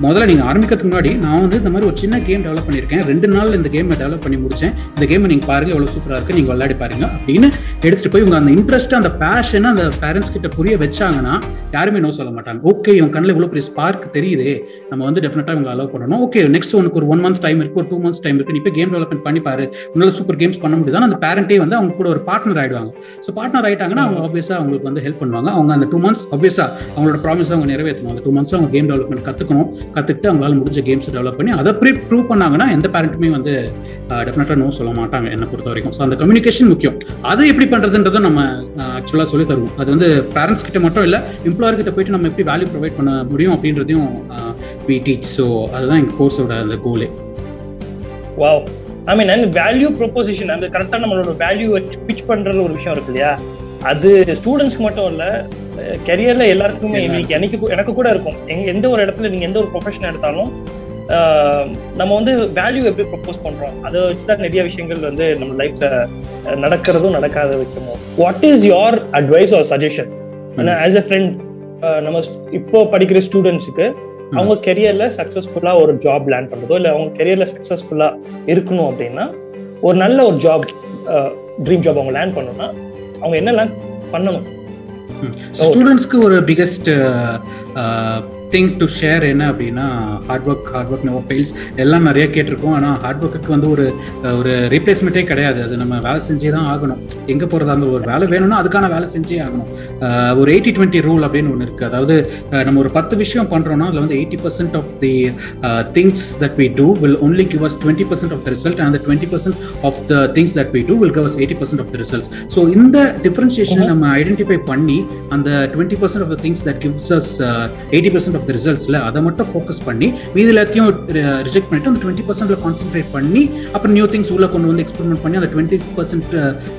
முதல்ல நீங்கள் ஆரம்பிக்கிறதுக்கு முன்னாடி நான் வந்து இந்த மாதிரி ஒரு சின்ன கேம் டெவலப் பண்ணியிருக்கேன். ரெண்டு நாள் இந்த கேமை டெவலப் பண்ணி முடிச்சேன். இந்த கேமை நீங்கள் பாருங்க எவ்வளோ சூப்பராக இருக்குது நீங்கள் விளையாடி பாருங்க அப்படின்னு எடுத்துகிட்டு போய் உங்கள் அந்த இன்ட்ரெஸ்ட் அந்த பேஷனை அந்த பேரண்ட்ஸ் கிட்ட புரிய வச்சாங்கன்னா யாருமே நோ சொல்ல மாட்டாங்க. ஓகே இவன் கண்ணில் இவ்வளோ பெரிய ஸ்பார்க் தெரியுது. நம்ம வந்து டெஃபினட்டாக இவங்க அலோவ் பண்ணணும். ஓகே நெக்ஸ்ட் உனக்கு ஒரு ஒன் மந்த் டைம் இருக்கு ஒரு டூ மந்த்ஸ் டைம் இருக்கு. நீ இப்போ கேம் டெவலப்மெண்ட் பண்ணி பாரு. உன்னால சூப்பர் கேம்ஸ் பண்ண முடியுதான் அந்த பேரண்ட்டே வந்து அவங்க கூட ஒரு பார்ட்னர் ஆயிடுவாங்க. ஸோ பார்ட்னர் ஆயிட்டாங்கன்னா அவங்க ஆப்வியஸாக அவங்களுக்கு வந்து ஹெல்ப் பண்ணுவாங்க. அவங்க அந்த டூ மந்த்ஸ் ஆப்வியஸாக அவங்களோட ப்ராமிஸ் அவங்க நிறைவேற்றணும். அந்த டூ மந்த்ஸ்ல அவங்க கேம் டெவலப்மெண்ட் கற்றுக்கணும் கற்றுக்கிட்டு அவங்களால முடிஞ்ச கேம்ஸ் டெவலப் பண்ணி அதை ப்ரீ ப்ரூவ் பண்ணாங்கன்னா எந்த பேரண்ட்டுமே வந்து டெஃபினட்டாக நோ சொல்ல மாட்டாங்க என்னை பொறுத்த வரைக்கும். ஸோ அந்த கம்யூனிகேஷன் முக்கியம். அது எப்படி பண்ணுறதுன்றதை நம்ம ஆக்சுவலாக சொல்லி தருவோம். அது வந்து பேரண்ட்ஸ் கிட்ட மட்டும் இல்லை எம்ப்ளாயர் கிட்ட போயிட்டு நம்ம எப்படி வேல்யூ ப்ரொவைட் பண்ண முடியும் அப்படின்றதையும் வி டீச் ஸோ அதுதான் எங்கள் கோர்ஸோட அந்த கோலே வாவ் ஐ மீன் அந்த வேல்யூ ப்ரொபோசிஷன் அந்த கரெக்டாக நம்மளோட வேல்யூ பிச் பண்ணுற ஒரு விஷயம் இருக்கு இல்லையா? அது ஸ்டூடெண்ட்ஸ்க்கு மட்டும் இல்லை கெரியர்ல எல்லாருக்குமே இன்னைக்கு எனக்கு எனக்கு கூட இருக்கும். எங்க எந்த ஒரு இடத்துல நீங்க எந்த ஒரு ப்ரொஃபஷன் எடுத்தாலும் நம்ம வந்து வேல்யூ எப்படி ப்ரொப்போஸ் பண்றோம்? அதை வச்சுதான் நிறைய விஷயங்கள் வந்து நம்ம லைஃப்ல நடக்கிறதும் நடக்காத விஷயமும் what is your advice or suggestion as a friend நம்ம இப்போ படிக்கிற ஸ்டூடெண்ட்ஸுக்கு அவங்க கெரியர்ல சக்சஸ்ஃபுல்லா ஒரு ஜாப் லேண்ட் பண்றதோ இல்ல அவங்க கெரியர்ல சக்சஸ்ஃபுல்லா இருக்கணும் அப்படின்னா ஒரு நல்ல ஒரு ஜாப் ட்ரீம் ஜாப் அவங்க லேண்ட் பண்ணணும்னா அவங்க என்னெல்லாம் பண்ணணும்? ஸ்டூடெண்ட்ஸ்க்கு ஒரு பிகெஸ்ட் திங் டு ஷேர் என்ன அப்படின்னா hard work hard work never fails எல்லாம் நிறைய கேட்டிருக்கோம். ஆனால் ஹார்ட் ஒர்க்குக்கு வந்து ஒரு ஒரு ரீப்ளேஸ்மெண்ட்டே கிடையாது. அது நம்ம வேலை செஞ்சே தான் ஆகணும். எங்கே போகிறதா அந்த ஒரு வேலை வேணும்னா அதுக்கான வேலை செஞ்சே ஆகணும். ஒரு எயிட்டி டுவெண்ட்டி ரூல் அப்படின்னு ஒன்று இருக்குது அதாவது நம்ம ஒரு பத்து விஷயம் பண்ணுறோம்னா அதில் வந்து eighty percent of the things that we do will only give us twenty percent of the result and twenty percent of the things that we do will give us eighty percent of the results so இந்த differentiation நம்ம identify பண்ணி அந்த twenty percent of the things that gives us eighty percent of the ரிசல்ட்ஸில் அதை மட்டும் focus பண்ணி மீது எல்லாத்தையும் reject பண்ணிட்டு அந்த டுவெண்ட்டி பர்சன்ட்ல கான்சென்ட்ரேட் பண்ணி அப்புறம் நியூ திங்ஸ் உள்ள கொண்டு வந்து எக்ஸ்பெரிமெண்ட் பண்ணி அந்த டுவெண்ட்டி பர்சன்ட்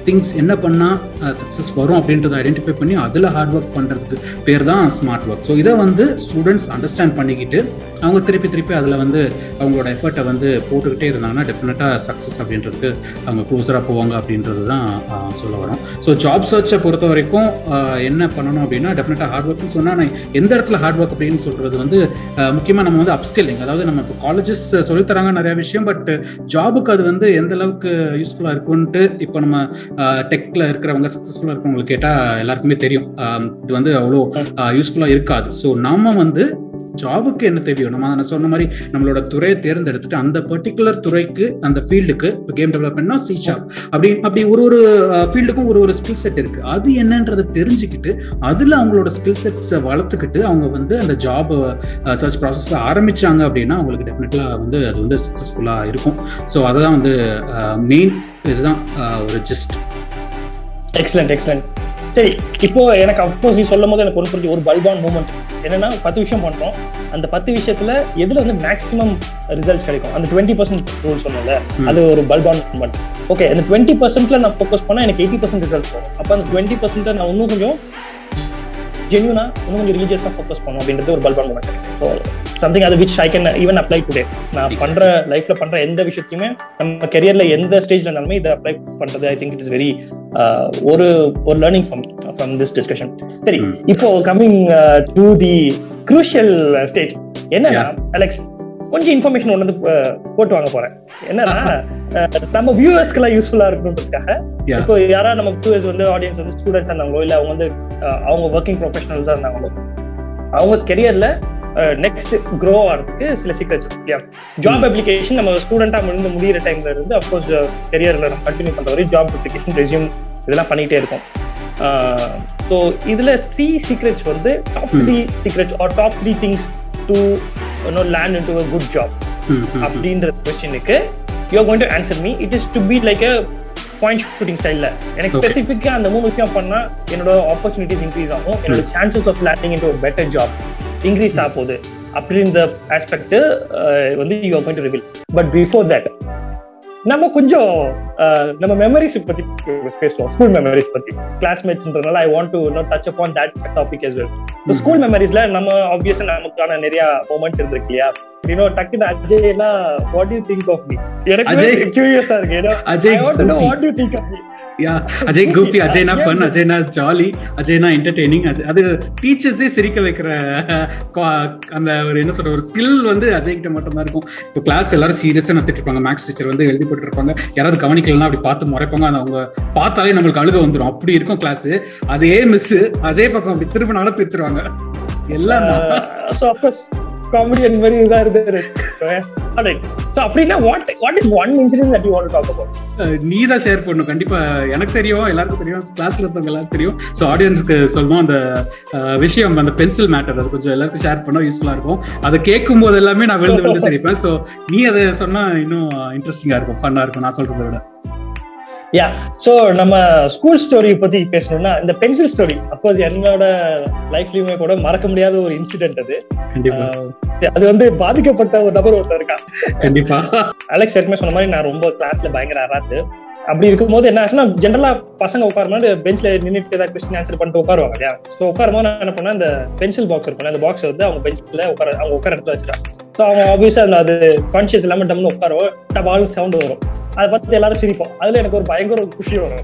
திங்ஸ் என்ன பண்ணால் சக்ஸஸ் uh, வரும் அப்படின்றத ஐடென்டிஃபை பண்ணி அதில் ஹார்ட் ஒர்க் பண்ணுறதுக்கு பேர் தான் ஸ்மார்ட் ஒர்க் ஸோ இதை வந்து ஸ்டூடெண்ட்ஸ் அண்டர்ஸ்டாண்ட் பண்ணிக்கிட்டு அவங்க திருப்பி திருப்பி அதில் வந்து அவங்களோட எஃபர்ட்டை வந்து போட்டுக்கிட்டே இருந்தாங்கன்னா டெஃபினட்டாக சக்ஸஸ் அப்படின்றதுக்கு அவங்க க்ளோஸராக போவாங்க அப்படின்றது தான் சொல்ல வரோம். ஸோ ஜாப் சர்ச்சை பொறுத்த வரைக்கும் என்ன பண்ணணும் அப்படின்னா டெஃபினட்டாக ஹார்ட் ஒர்க்னு சொன்னால் நான் எந்த இடத்துல ஹார்ட் ஒர்க் அப்படின்னு சொல்கிறது வந்து முக்கியமாக நம்ம வந்து அப்ஸ்கில்லிங் அதாவது நம்ம இப்போ காலேஜஸ் சொல்லித்தராங்க நிறைய விஷயம் பட் ஜாபுக்கு அது வந்து எந்த அளவுக்கு யூஸ்ஃபுல்லாக இருக்கும்ன்ட்டு இப்போ நம்ம டெக்கில் இருக்கிறவங்க சக்ஸஸ்ஃபுல்லாக இருக்கிறவங்களுக்கு கேட்டால் எல்லாருக்குமே தெரியும். இது வந்து அவ்வளோ யூஸ்ஃபுல்லாக இருக்காது. ஸோ நம்ம வந்து ஜாபுக்கு என்ன தேவையோ நம்ம நான் சொன்ன மாதிரி நம்மளோட துறையை தேர்ந்தெடுத்துட்டு அந்த பர்டிகுலர் துறைக்கு அந்த ஃபீல்டுக்கு இப்போ கேம் டெவலப்மெண்ட்னா சி ஷாப் அப்படி அப்படி ஒரு ஒரு ஃபீல்டுக்கும் ஒரு ஒரு ஸ்கில் செட் இருக்கு. அது என்னன்றதை தெரிஞ்சுக்கிட்டு அதில் அவங்களோட ஸ்கில் செட்ஸை வளர்த்துக்கிட்டு அவங்க வந்து அந்த ஜாப் சர்ச் ப்ராசஸ் ஆரம்பிச்சாங்க அப்படின்னா அவங்களுக்கு டெஃபினெட்லாக வந்து அது வந்து சக்ஸஸ்ஃபுல்லாக இருக்கும். ஸோ அதை தான் வந்து மெயின் இதுதான் ஒரு ஜஸ்ட் எக்ஸலண்ட் எக்ஸலண்ட் சரி இப்போ எனக்கு அஃப்கோர்ஸ் நீ சொல்லும் போது எனக்கு ஒரு புரிஞ்சு ஒரு பல்பான் மூமெண்ட் என்னன்னா பத்து விஷயம் பண்றோம். அந்த பத்து விஷயத்துல எதுல வந்து மேக்ஸிமம் ரிசல்ட்ஸ் கிடைக்கும்? அந்த டுவெண்ட்டி பர்சன்ட் ரூல் சொன்னல அது ஒரு பல்பான் மூமெண்ட் ஓகே அந்த டுவெண்ட்டி பர்சன்ட்ல நான் ஃபோக்கஸ் பண்ணா எனக்கு எயிட்டி பர்சன்ட் ரிசல்ட் வரும். அப்போ அந்த டுவெண்ட்டி பர்சன்ட் நான் இன்னும் கொஞ்சம் ஜென்யூனா இன்னும் கொஞ்சம் ரிலீஜியஸாக ஃபோக்கஸ் பண்ணும் அப்படின்றது ஒரு பல்பான் மூமெண்ட் ஸோ சம்திங் அது which I can even apply today நான் பண்ற லைஃப்ல பண்ற எந்த விஷயத்தையுமே நம்ம கெரியர்ல எந்த ஸ்டேஜ்ல இருந்தாலுமே இதை அப்ளை பண்றது I think it is very ஒரு ஒரு learning from from this discussion சரி இப்போ coming to the crucial stage என்னன்னா அலெக்ஸ் கொஞ்சம் இன்ஃபர்மேஷன் ஒன்று வந்து போட்டு வாங்க போறேன். என்னன்னா (laughs) நம்ம வியூவர்ஸ்க்கு எல்லாம் யூஸ்ஃபுல்லா இருக்கணுன்றதுக்காக இப்போ யாராவது நம்ம வியூவர்ஸ் வந்து ஆடியன்ஸ் வந்து ஸ்டூடெண்ட்ஸ் இருந்தாங்களோ இல்ல அவங்க வந்து அவங்க ஒர்க்கிங் ப்ரொஃபஷனல்ஸா இருந்தாங்களோ அவங்க கெரியர்ல நெக்ஸ்ட் க்ரோ ஆகிறதுக்கு சில சீக்ரெட்ஸ் இல்லையா ஜாப் அப்ளிகேஷன் நம்ம ஸ்டூடெண்டா முடிந்து முடிகிற டைம்ல இருந்து அப்கோர்ஸ் கெரியர்ல நம்ம கண்டினியூ பண்ற வரை ஜாப் அப்ளிகேஷன் ரெசியூம் இதெல்லாம் பண்ணிட்டே இருக்கும். ஸோ இதுல த்ரீ சீக்ரெட்ஸ் வந்து top three secrets or top three things to land in to good job அப்படின்ற கொஸ்டினுக்கு you are going to answer me it is to be like a point shooting ஸ்டைல்ல எனக்கு Okay. ஸ்பெசிஃபிக்கா அந்த மூணு விஷயம் பண்ணா என்னோட ஆப்பர்ச்சுனிட்டிஸ் இன்க்ரீஸ் ஆகும். என்னோட சான்சஸ் ஆஃப் லேண்டிங் இன்டு ஒரு பெட்டர் ஜாப் இன்க்ரீஸ் ஆக போகுது. அப்படின்ற ஆஸ்பெக்ட் வந்து you are going to reveal but before that நம்ம கொஞ்சம் நம்ம மெமரிஸ் பத்தி பேசுவோம். ஸ்கூல் மெமரிஸ் பத்தி. கிளாஸ்மேட்ஸ்ன்றதுனால I want to not touch upon that topic as well. School மெமரிஸ்ல நம்ம ஆப்வியஸா நமக்கான நிறைய மூமெண்ட் இருந்திருக்கு இல்லையா? இன்னும் டக்குனு அஜய் எல்லாம் what you think of me எனக்கு. கியூரியஸா இருக்கு. Ajay I want to know goofy. what yeah Ajay goofy அஜய்னா fun அஜய்னா ஜாலி அஜய்னா என்டர்டெய்னிங் அது டீச்சர்ஸே சிரிக்க வைக்கிற அந்த ஒரு என்ன சொல்ற ஒரு ஸ்கில் வந்து அஜய் கிட்ட மட்டும் தான் இருக்கும். இப்போ கிளாஸ் எல்லாரும் சீரியஸா நடத்திட்டு இருப்பாங்க. மேக்ஸ் டீச்சர் வந்து எழுதி போட்டு இருப்பாங்க யாராவது கவனிக்கலன்னா அப்படி பார்த்து முறைப்பாங்க. அது அவங்க பார்த்தாலே நம்மளுக்கு அழுக வந்துடும் அப்படி இருக்கும் கிளாஸ் அதே மிஸ் அஜய் பக்கம் அப்படி திரும்பினாலும் சிரிச்சிருவாங்க. எல்லாம் காமெடியன் மாதிரி இதாக இருந்தாரு ஸோ அப்படின்னா what what is one incident that you want talk about நீ தான் ஷேர் பண்ணும் கண்டிப்பா எனக்கு தெரியும் எல்லாருக்கும் தெரியும். கிளாஸ்ல இருந்தவங்க எல்லாருக்கும் தெரியும். ஸோ ஆடியன்ஸ்க்கு சொல்லணும் அந்த uh, விஷயம் அந்த பென்சில் மேட்டர் அது கொஞ்சம் எல்லாருக்கும் ஷேர் பண்ண யூஸ்ஃபுல்லா இருக்கும். அதை கேட்கும் போது எல்லாமே நான் விழுந்து விழுந்து சிரிப்பேன். ஸோ நீ அதை சொன்னா இன்னும் இன்ட்ரெஸ்டிங்கா இருக்கும் ஃபன்னா இருக்கும் நான் சொல்றதை விட. யா ஸோ நம்ம ஸ்கூல் ஸ்டோரி பத்தி பேசணும்னா இந்த பென்சில் ஸ்டோரி அப்கோர்ஸ் என்னோட லைஃப்லயுமே கூட மறக்க முடியாத ஒரு இன்சிடென்ட் அது. கண்டிப்பா. அது வந்து பாதிக்கப்பட்ட ஒரு நபர் ஒருத்தர் இருக்கா கண்டிப்பா. அலெக்ஸ் ஏற்கனவே சொன்ன மாதிரி நான் ரொம்ப கிளாஸ்ல பயங்கர அராத்து. அப்படி இருக்கும்போது என்ன ஆச்சுன்னா ஜென்ரலா பசங்க உட்காரும்போது பெஞ்ச்ல நின்றுட்டு ஏதாவது கொஸ்டின் ஆன்சர் பண்ணிட்டு உட்காருவாங்க இல்லையா? ஸோ உட்காரும்போது நான் என்ன பண்ணேன் அந்த பென்சில் பாக்ஸ் இருக்கும் அந்த பாக்ஸ் வந்து அவங்க பெஞ்சில் உட்கார அவங்க உட்கார இடத்துல வச்சிருக்காங்க ஸோ அவங்க ஆப்வியஸா அந்த அது கான்சியஸ் இல்லாம டம்னு உட்காரும் டபால் சவுண்ட் வரும். அதை பார்த்து எல்லாரும் சிரிப்போம். அதுல எனக்கு ஒரு பயங்கர ஒரு குஷி வரும்.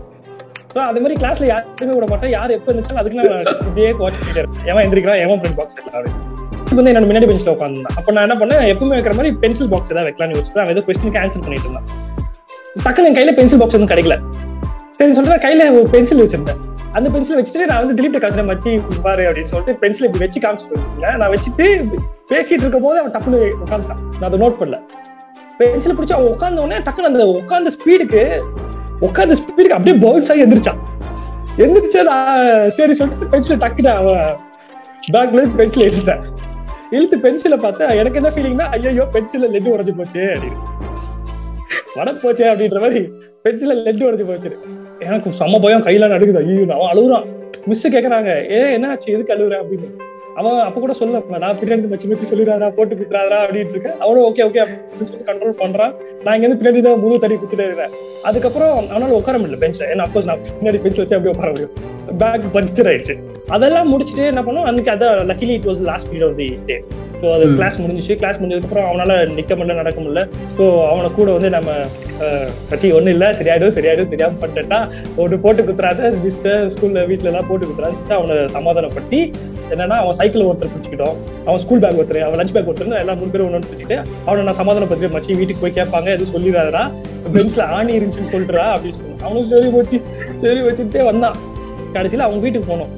ஸோ அது மாதிரி கிளாஸ்ல யாருமே விட மாட்டேன். யார் எப்போ இருந்துச்சாலும் அதுக்கு நான் இதே வாட்ச் பண்ணிட்டே ஏன் எவன் எந்திரிக்கிறான் ஏன் பிரிண்ட் பாக்ஸ் எல்லாரும் வந்து என்னோட முன்னாடி பெஞ்சில் உட்காந்துருந்தேன் அப்போ நான் என்ன பண்ணேன் எப்பவுமே வைக்கிற மாதிரி பென்சில் பாக்ஸ் ஏதாவது வைக்கலாம்னு யோசிச்சு அவன் ஏதோ கொஸ்டினுக்கு ஆன்சர் பண்ணிட்டு இருந்தான். டக்குனு என் கையில பென்சில் பாக்ஸ் எதுவும் கிடைக்கல. சரி சொல்ற கையில ஒரு பென்சில் வச்சிருந்தேன். அந்த பென்சில் வச்சுட்டு நான் வந்து டிலீட் காசுல மச்சி பாரு அப்படின்னு சொல்லிட்டு பென்சில் இப்படி வச்சு காமிச்சிட்டு நான் வச்சுட்டு பேசிட்டு இருக்கும் போது அவன் டக்குனு உட்காந்துட்டான் நான் அதை நோட் பண்ணல. பென்சில் பிடிச்சி அவன் உட்காந்த உடனே டக்குனு அந்த உட்காந்த ஸ்பீடுக்கு உட்காந்த ஸ்பீடுக்கு அப்படியே பவுன்ஸ் ஆகி எந்திரிச்சான். எந்திரிச்சு நான் சரி சொல்லிட்டு பென்சில் டக்குனு அவன் பேக்ல பென்சில் இழுத்தேன் இழுத்து பென்சிலை பார்த்தா எனக்கு என்ன ஃபீலிங்னா ஐயோ பென்சில் லெட்டு உடஞ்சு போச்சு அப்படின்னு. வட போச்சே அப்படின்ற மாதிரி பெஞ்சில லெட்டு உடஞ்சு போச்சு. எனக்கு செம்ம பயம் கையில நடுக்குது ஐயோ அவன் அழுகுறான். மிஸ் கேக்குறாங்க. ஏ என்ன ஆச்சு? எதுக்கு அழுகுற? அப்படின்னு. அவன் அப்ப கூட சொல்ல நான் பின்னாடி மச்சி மச்சி சொல்லிடுறாரா போட்டு குத்துறாரா அப்படின்னு இருக்கேன். அவனும் ஓகே ஓகே அப்படின்னு சொல்லி கண்ட்ரோல் பண்றான். நான் இங்க இருந்து பின்னாடி தான் முது தடி குத்துட்டே இருக்கிறேன் அதுக்கப்புறம் அவனால உட்கார முடியல பெஞ்ச்ல ஏன்னா அப்போ நான் பின்னாடி பெஞ்ச் வச்சு அப்படியே உட்கார முடியும். பேக் பஞ்சர் ஆயிடுச்சு. அதெல்லாம் முடிச்சுட்டு என்ன பண்ணோம் அன்னைக்கு அதான் luckily it was last period of the day so அது. கிளாஸ் முடிஞ்சிச்சு. கிளாஸ் முடிஞ்சதுக்கப்புறம் அவனால நிக்க முடியல நடக்க முடியல. ஸோ அவனை கூட வந்து நம்ம பற்றி ஒன்றும் இல்லை. சரியாயிடும் சரியாயிடும் தெரியாம பண்ணிட்டா ஒன்று போட்டு குத்துறாத மிஸ்டர் ஸ்கூல்ல வீட்ல எல்லாம் போட்டு குத்துறான்னு அவனை சமாதானப்படுத்தி என்னன்னா அவன் சைக்கிள் ஒருத்தர் பிடிச்சிக்கிட்டோம். அவன் ஸ்கூல் பேக் ஒருத்தர் அவன் லஞ்ச் பேக் ஒருத்தர் எல்லாம் மூணு பேரும் ஒன்று பிடிச்சிட்டு அவனை நான் சமாதானப்படுத்தி மச்சி வீட்டுக்கு போய் கேட்பாங்க எதுவும் சொல்லிடாதடா பெஞ்ச்ல ஆணி இருந்துச்சுன்னு சொல்றா அப்படின்னு சொன்னான் அவனும் சரி வச்சு சரி வச்சுட்டே வந்தான். கடைசியில அவங்க வீட்டுக்கு போனோம்.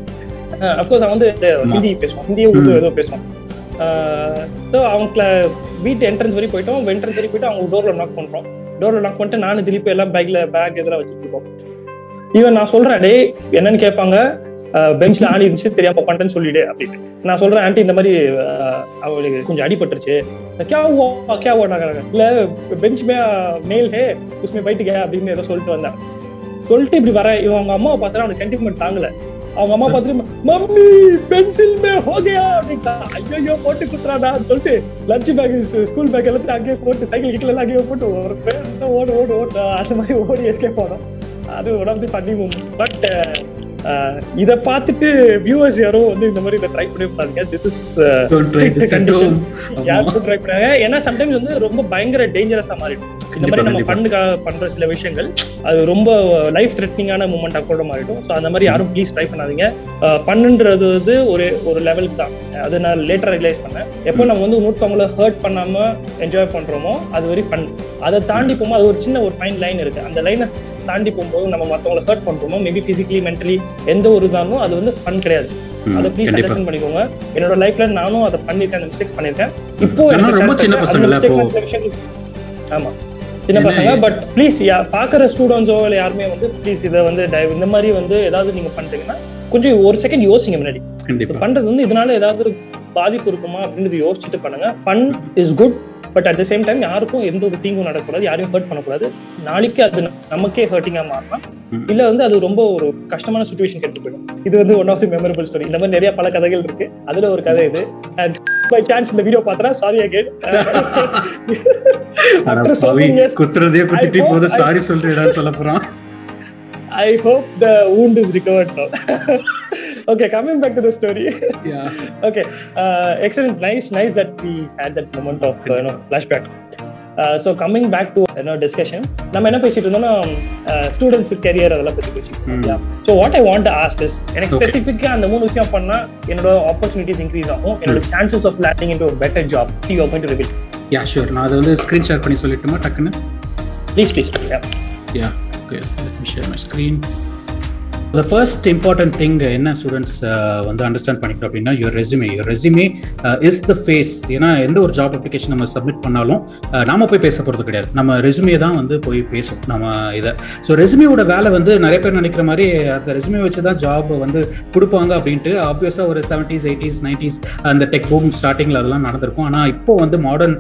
அஃப்கோர்ஸ் அவன் வந்து ஹிந்தி பேசுவான். ஹிந்தியும் உருது ஏதோ பேசுவான். ஸோ அவங்கள வீட்டு என்ட்ரன்ஸ் வரைக்கும் போயிட்டோம். என்ட்ரன்ஸ் வரைக்கும் போயிட்டு அவங்க டோர்ல நாக் பண்றோம் டோர்ல நாக் பண்ணிட்டு நானும் திருப்பி எல்லாம் பேக்கில் பேக் இதெல்லாம் வச்சுருக்கோம் ஈவன் நான் சொல்றேன் டே என்னன்னு கேட்பாங்க? பெஞ்ச்ல ஆடி இருந்துச்சு தெரியாம உட்காந்துன்னு சொல்லிடு அப்படின்னு. நான் சொல்றேன் ஆண்டி இந்த மாதிரி அவளுக்கு கொஞ்சம் அடிபட்டுருச்சு. கே ஓ இல்ல பெஞ்ச் மே மேல் ஹே உஸ்மே கே அப்படின்னு ஏதோ சொல்லிட்டு வந்தேன். சொல்லிட்டு இப்படி வர இவங்க அம்மாவை பார்த்தா அவனுக்கு சென்டிமெண்ட் தாங்கல. அவங்க அம்மா பார்த்துட்டு மம்மி பென்சில் மே ஹோகயா அப்படின்ட்டா. ஐயோ போட்டு குத்துறாடான்னு சொல்லிட்டு லஞ்ச் பேக் ஸ்கூல் பேக் எல்லாத்தையும் அங்கேயே போட்டு சைக்கிள் கிட்ட எல்லாம் அங்கேயே போட்டு ஒரு பேர் ஓடு ஓடு ஓடு அந்த மாதிரி ஓடி எஸ்கேப் ஆனோம். அது one of the moment but இத பார்த்துட்டு வியூவர்ஸ் யாரும் வந்து இந்த மாதிரி இதை ட்ரை பண்ணி பாருங்க. This is. (laughs) யாருக்கும் ட்ரை பண்ணாங்க ஏன்னா சம்டைம்ஸ் வந்து ரொம்ப பயங்கர டேஞ்சரஸா மாறிடும். இந்த மாதிரி நம்ம. பண்ணுக்காக பண்ற சில விஷயங்கள் அது ரொம்ப லைஃப் த்ரெட்னிங்கான மூமெண்டா கூட மாறிடும். ஸோ அந்த மாதிரி யாரும் ப்ளீஸ் ட்ரை பண்ணாதீங்க. பண்ணுன்றது வந்து ஒரு ஒரு லெவலுக்கு தான். அதை நான் லேட்டரா ரியலைஸ் பண்ணேன். எப்போ நம்ம வந்து இன்னொருத்தவங்கள ஹர்ட் பண்ணாம என்ஜாய் பண்றோமோ அது வரை ஃபன் அதை தாண்டி போகும்போது அது ஒரு சின்ன ஒரு ஃபைன் லைன் இருக்கு. அந்த லைனை தாண்டி போகும்போது நம்ம மத்தவங்கள ஹர்ட் பண்றோமோ மேபி பிசிக்கலி மென்டலி எந்த ஒரு இதாலும் அது வந்து ஃபன் கிடையாது. அதை ப்ளீஸ் அண்டர்ஸ்டாண்ட் பண்ணிக்கோங்க. என்னோட லைஃப்ல நானும் அதை பண்ணிருக்கேன் அந்த மிஸ்டேக்ஸ் பண்ணிருக்கேன் இப்போ ரொம்ப சின்ன விஷயங்கள் ஆமா. சின்ன என்ன பசங்க? பட் ப்ளீஸ் பாக்குற ஸ்டூடெண்ட்ஸோ இல்லை யாருமே வந்து ப்ளீஸ் இதை வந்து dive- இந்த மாதிரி வந்து ஏதாவது நீங்க பண்றீங்கன்னா கொஞ்சம் ஒரு செகண்ட் யோசிங்க முன்னாடி. பண்றது வந்து இதனால ஏதாவது பாதிப்பு இருக்குமா அப்படின்றது யோசிச்சுட்டு பண்ணுங்க. Fun is good but at the same time யாருக்கும் எந்த ஒரு தீங்கும் நடக்கக்கூடாது யாரையும் ஹர்ட் பண்ணக்கூடாது. நாளைக்கு அது நமக்கே ஹர்ட்டிங்கா மாறலாம். இல்ல வந்து அது ரொம்ப ஒரு கஷ்டமான சுச்சுவேஷன் கெட்டு போயிடும். இது வந்து one of the memorable story இந்த மாதிரி நிறைய பல கதைகள் இருக்கு. அதுல ஒரு கதை இது. அண்ட் பை சான்ஸ் இந்த வீடியோ பார்த்தா சாரி அகேன் குத்துறதே குத்திட்டு போது சாரி சொல்றீடான்னு சொல்ல போறான். I hope the wound is recovered now (laughs) okay coming back to the story. Yeah. (laughs) okay uh, excellent. Nice nice that we had that moment of uh, you know flashback. Uh, so coming back to you know discussion நம்ம என்ன பேசிட்டு இருந்தோம்னா students career அதெல்லாம் பத்தி பேசிட்டு ம். So what I want ask is எனக்கு Okay. ஸ்பெசிஃபிக்கா அந்த மூணு விஷயம் பண்ணா என்னோட ஆப்பர்ச்சுனிட்டிஸ் இன்க்ரீஸ் ஆகும். என்னோட சான்சஸ் ஆஃப் லேண்டிங் இன்டு ஒரு better job you are going to reveal yeah sure நான் அதை வந்து ஸ்க்ரீன் ஷேர் பண்ணி சொல்லட்டுமா டக்குன்னு? Please please Yeah, okay. Let me share my screen. The first important thing என்ன ஸ்டூடெண்ட்ஸ் uh, வந்து அண்டர்ஸ்டாண்ட் பண்ணிக்கணும் அப்படின்னா your resume your resume is the face ஏன்னா எந்த ஒரு ஜாப் அப்ளிகேஷன் நம்ம சப்மிட் பண்ணாலும் uh, நாம போய் பேச போகிறது கிடையாது. நம்ம ரெசுமே தான் வந்து போய் பேசும். நம்ம இதை. ஸோ ரெசுமேயோட வேலை வந்து நிறைய பேர் நினைக்கிற மாதிரி அந்த ரெசுமே வச்சு தான் ஜாப் வந்து கொடுப்பாங்க அப்படின்ட்டு ஆப்வியஸாக ஒரு செவன்டீஸ் எயிட்டிஸ் நைன்டிஸ் அந்த டெக் பூம் ஸ்டார்டிங்கில் அதெல்லாம் நடந்திருக்கும். ஆனால் இப்போ வந்து மாடர்ன்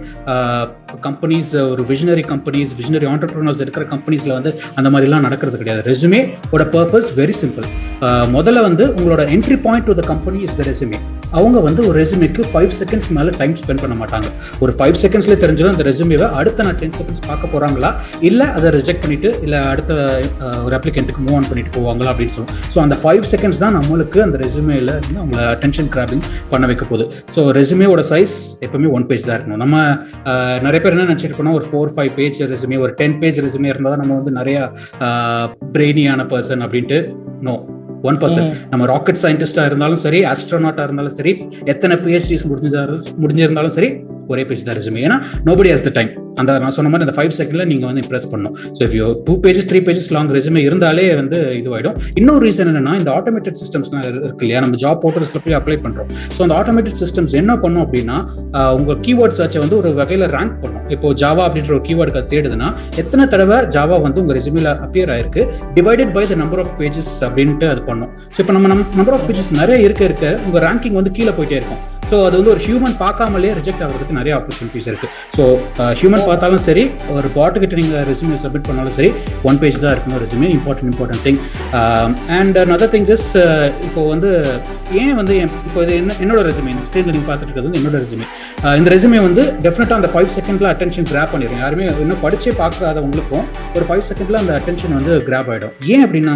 கம்பெனிஸ் uh, ஒரு விஷனரி கம்பெனிஸ் விஷனரி ஆண்டர்பிரினர்ஸ் இருக்கிற கம்பெனிஸில் வந்து அந்த மாதிரிலாம் நடக்கிறது கிடையாது. ரெசுமே ஓட பர்பஸ் வெரி சிம்பிள் uh, முதல்ல வந்து உங்களோட entry point to the company is the resume அவங்க வந்து ஒரு ரெசுமேக்கு ஃபைவ் செகண்ட்ஸ் மேலே டைம் ஸ்பெண்ட் பண்ண மாட்டாங்க. ஒரு ஃபைவ் செகண்ட்ஸ்லேயே தெரிஞ்சிடும் அந்த ரெசுமேவை அடுத்த நான் டென் செகண்ட்ஸ் பார்க்க போகிறாங்களா இல்லை அதை ரிஜெக்ட் பண்ணிட்டு இல்லை அடுத்த ஒரு அப்ளிகண்ட்டுக்கு மூவ் ஆன் பண்ணிட்டு போவாங்களா அப்படின்னு சொல்லுவோம். ஸோ அந்த ஃபைவ் செகண்ட்ஸ் தான் நம்மளுக்கு அந்த ரெசுமேல வந்து அவங்கள அட்டென்ஷன் கிராபிங் பண்ண வைக்க போகுது. ஸோ ரெசுமேவோட சைஸ் எப்பவுமே ஒன் பேஜ் தான் இருக்கணும். நம்ம நிறைய பேர் என்ன நினச்சிட்டு இருக்கோம்னா ஒரு ஃபோர் ஃபைவ் பேஜ் ரெசுமே ஒரு டென் பேஜ் ரெசுமே இருந்தால் தான் நம்ம வந்து நிறைய பிரெயினியான பர்சன் அப்படின்ட்டு நோ ஒன் பர்சன் நம்ம ராக்கெட் சயின்டிஸ்டா இருந்தாலும் சரி ஆஸ்ட்ரோனாட்டா இருந்தாலும் சரி எத்தனை பிஹெச்டிஸ் முடிஞ்சிருந்தாலும் முடிஞ்சிருந்தாலும் சரி ஒரே பேஜ் தான் ரெசுமே ஏன்னா நோபடி ஹஸ் த டைம் அந்த நான் சொன்ன மாதிரி அந்த ஃபைவ் செகண்ட்ல நீங்க வந்து இம்ப்ரெஸ் பண்ணணும். So if you two pages three pages long resume இருந்தாலே வந்து இதுவாயிடும். இன்னொரு ரீசன் என்னன்னா இந்த ஆட்டோமேட்டட் சிஸ்டம்ஸ்லாம் இருக்கு இல்லையா? நம்ம ஜாப் போர்ட்டல்ஸ்ல போய் அப்ளை பண்றோம். ஸோ அந்த ஆட்டோமேட்டட் சிஸ்டம்ஸ் என்ன பண்ணும் அப்படின்னா உங்க கீவேர்ட் சர்ச்சை வந்து ஒரு வகையில ரேங்க் பண்ணும். இப்போ ஜாவா அப்படின்ற ஒரு கீவேர்டுக்கு தேடுதுன்னா எத்தனை தடவை ஜாவா வந்து உங்க ரெசுமில அப்பியர் ஆயிருக்கு? Divided by the number of pages அப்படின்ட்டு அது பண்ணும். ஸோ இப்போ நம்ம நம்பர் ஆஃப் பேஜஸ் நிறைய இருக்க இருக்க உங்க ரேங்கிங் வந்து கீழே போயிட்டே இருக்கும். ஸோ அது வந்து ஒரு ஹியூமன் பார்க்காமலே ரிஜெக்ட் ஆகிறதுக்கு நிறைய ஆப்பர்ச்சுனிட்டிஸ் இருக்கு. ஸோ ஹியூமன் uh, பார்த்தாலும் சரி ஒரு பாட்டு கிட்ட நீங்க சப்மிட் பண்ணாலும் சரி ஒன் பேஜ் தான் இருக்கணும் resume important important thing and another thing is uh, இப்போ வந்து ஏன் வந்து என்- இப்போ இது என்ன என்னோட ரெசியூமே இந்த ஸ்க்ரீனில் நீங்கள் பார்த்துட்டு இருக்கிறது வந்து என்னோட ரெசியூமே uh, இந்த ரெசியூமே வந்து டெஃபினட்டாக அந்த ஃபைவ் செகண்ட்ல அட்டென்ஷன் கிராப் பண்ணிடும் யாருமே இன்னும் படிச்சே பார்க்காதவங்களுக்கும் ஒரு ஃபைவ் செகண்ட்ல அந்த அட்டென்ஷன் வந்து கிராப் ஆகிடும் ஏன் அப்படின்னா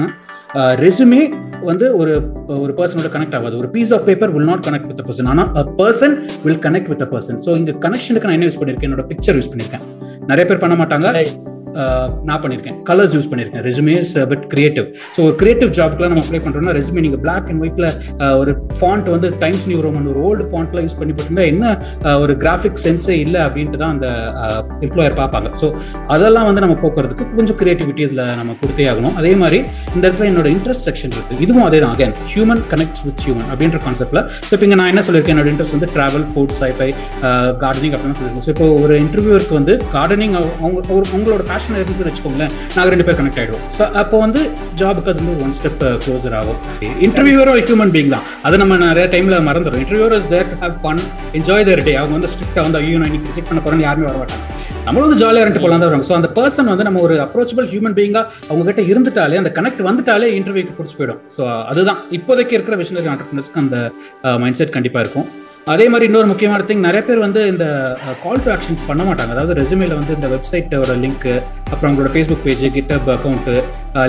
ரெசுமே வந்து ஒரு ஒரு பர்சனோட கனெக்ட் ஆகாது. ஒரு piece of paper will not connect with person ஆனால் a person will connect with person so இந்த கனெக்ஷனுக்கு நான் என்ன யூஸ் பண்ணியிருக்கேன் என்னோட பிக்சர் யூஸ் பண்ணியிருக்கேன் நிறைய பேர் பண்ண மாட்டாங்க. நான் பண்ணியிருக்கேன் கலர்ஸ் யூஸ் பண்ணியிருக்கேன் resume is but creative so ஒரு கிரியேட்டிவ் ஜாப்க்குலாம் நம்ம அப்ளை பண்ணுறோம்னா ரெசுமே நீங்கள் பிளாக் அண்ட் ஒயிட்ல ஒரு ஃபாண்ட் வந்து டைம்ஸ் நியூ ரோமன் ஒரு ஓல்டு ஃபாண்ட்ல யூஸ் பண்ணி போட்டிருந்தா என்ன ஒரு கிராஃபிக் சென்ஸே இல்லை அப்படின்ட்டு தான் அந்த எம்ப்ளாயர் பார்ப்பாங்க. ஸோ அதெல்லாம் வந்து நம்ம போக்குறதுக்கு கொஞ்சம் கிரியேட்டிவிட்டி இதில் நம்ம கொடுத்தே ஆகணும். அதே மாதிரி இந்த இடத்துல என்னோட இன்ட்ரெஸ்ட் செக்ஷன் இருக்கு. இதுவும் அதே தான். Again human connects with human அப்படின்ற கான்செப்ட்ல ஸோ இப்போ இங்கே நான் என்ன சொல்லியிருக்கேன்? என்னோட இன்ட்ரெஸ்ட் வந்து ட்ராவல் ஃபுட் சைஃபை கார்டனிங் அப்படின்னு சொல்லியிருக்கேன். ஸோ இப்போ ஒரு இன்டர்வியூருக்கு வந்து கார்டனிங் அவங்க ஒரு உங்களோட பேஷன் இருந்து வச்சுக்கோங்களேன் நாங்கள் ரெண்டு பேர் கனெக்ட் ஆகிடுவோம் ஸோ அப்போ வந்து ஜாபுக்கு அது வந்து ஒன் ஸ்டெப் க்ளோசர் ஆகும். இன்டர்வியூவரும் ஹியூமன் பீங் தான். அதை நம்ம நிறைய டைமில் மறந்துடும் interviewer is there to have fun enjoy their day அவங்க வந்து ஸ்ட்ரிக்டாக வந்து ஐயோ நான் இன்னைக்கு ரிஜெக்ட் பண்ண போறேன்னு யாருமே வர மாட்டாங்க. நம்மளும் வந்து ஜாலியாக இருந்துட்டு போகலாம் தான் வருவாங்க. ஸோ அந்த பர்சன் வந்து நம்ம ஒரு அப்ரோச்சபிள் ஹியூமன் பீயிங்காக அவங்க கிட்ட இருந்துட்டாலே அந்த கனெக்ட் வந்துட்டாலே இன்டர்வியூக்கு பிடிச்சி போயிடும். ஸோ அதுதான். இப்போதைக்கு இருக்கிற விஷனரி ஆண்டர்பிரினர்ஸ்க்கு அந்த uh, மைண்ட் செட் கண்டிப்பாக இருக்கும். அதே மாதிரி இன்னொரு முக்கியமான திங் நிறைய பேர் வந்து இந்த கால் டு ஆக்ஷன்ஸ் பண்ண மாட்டாங்க. அதாவது ரெசுமேல வந்து இந்த வெப்சைட்டோட லிங்க் அப்புறம் உங்களோட Facebook page GitHub account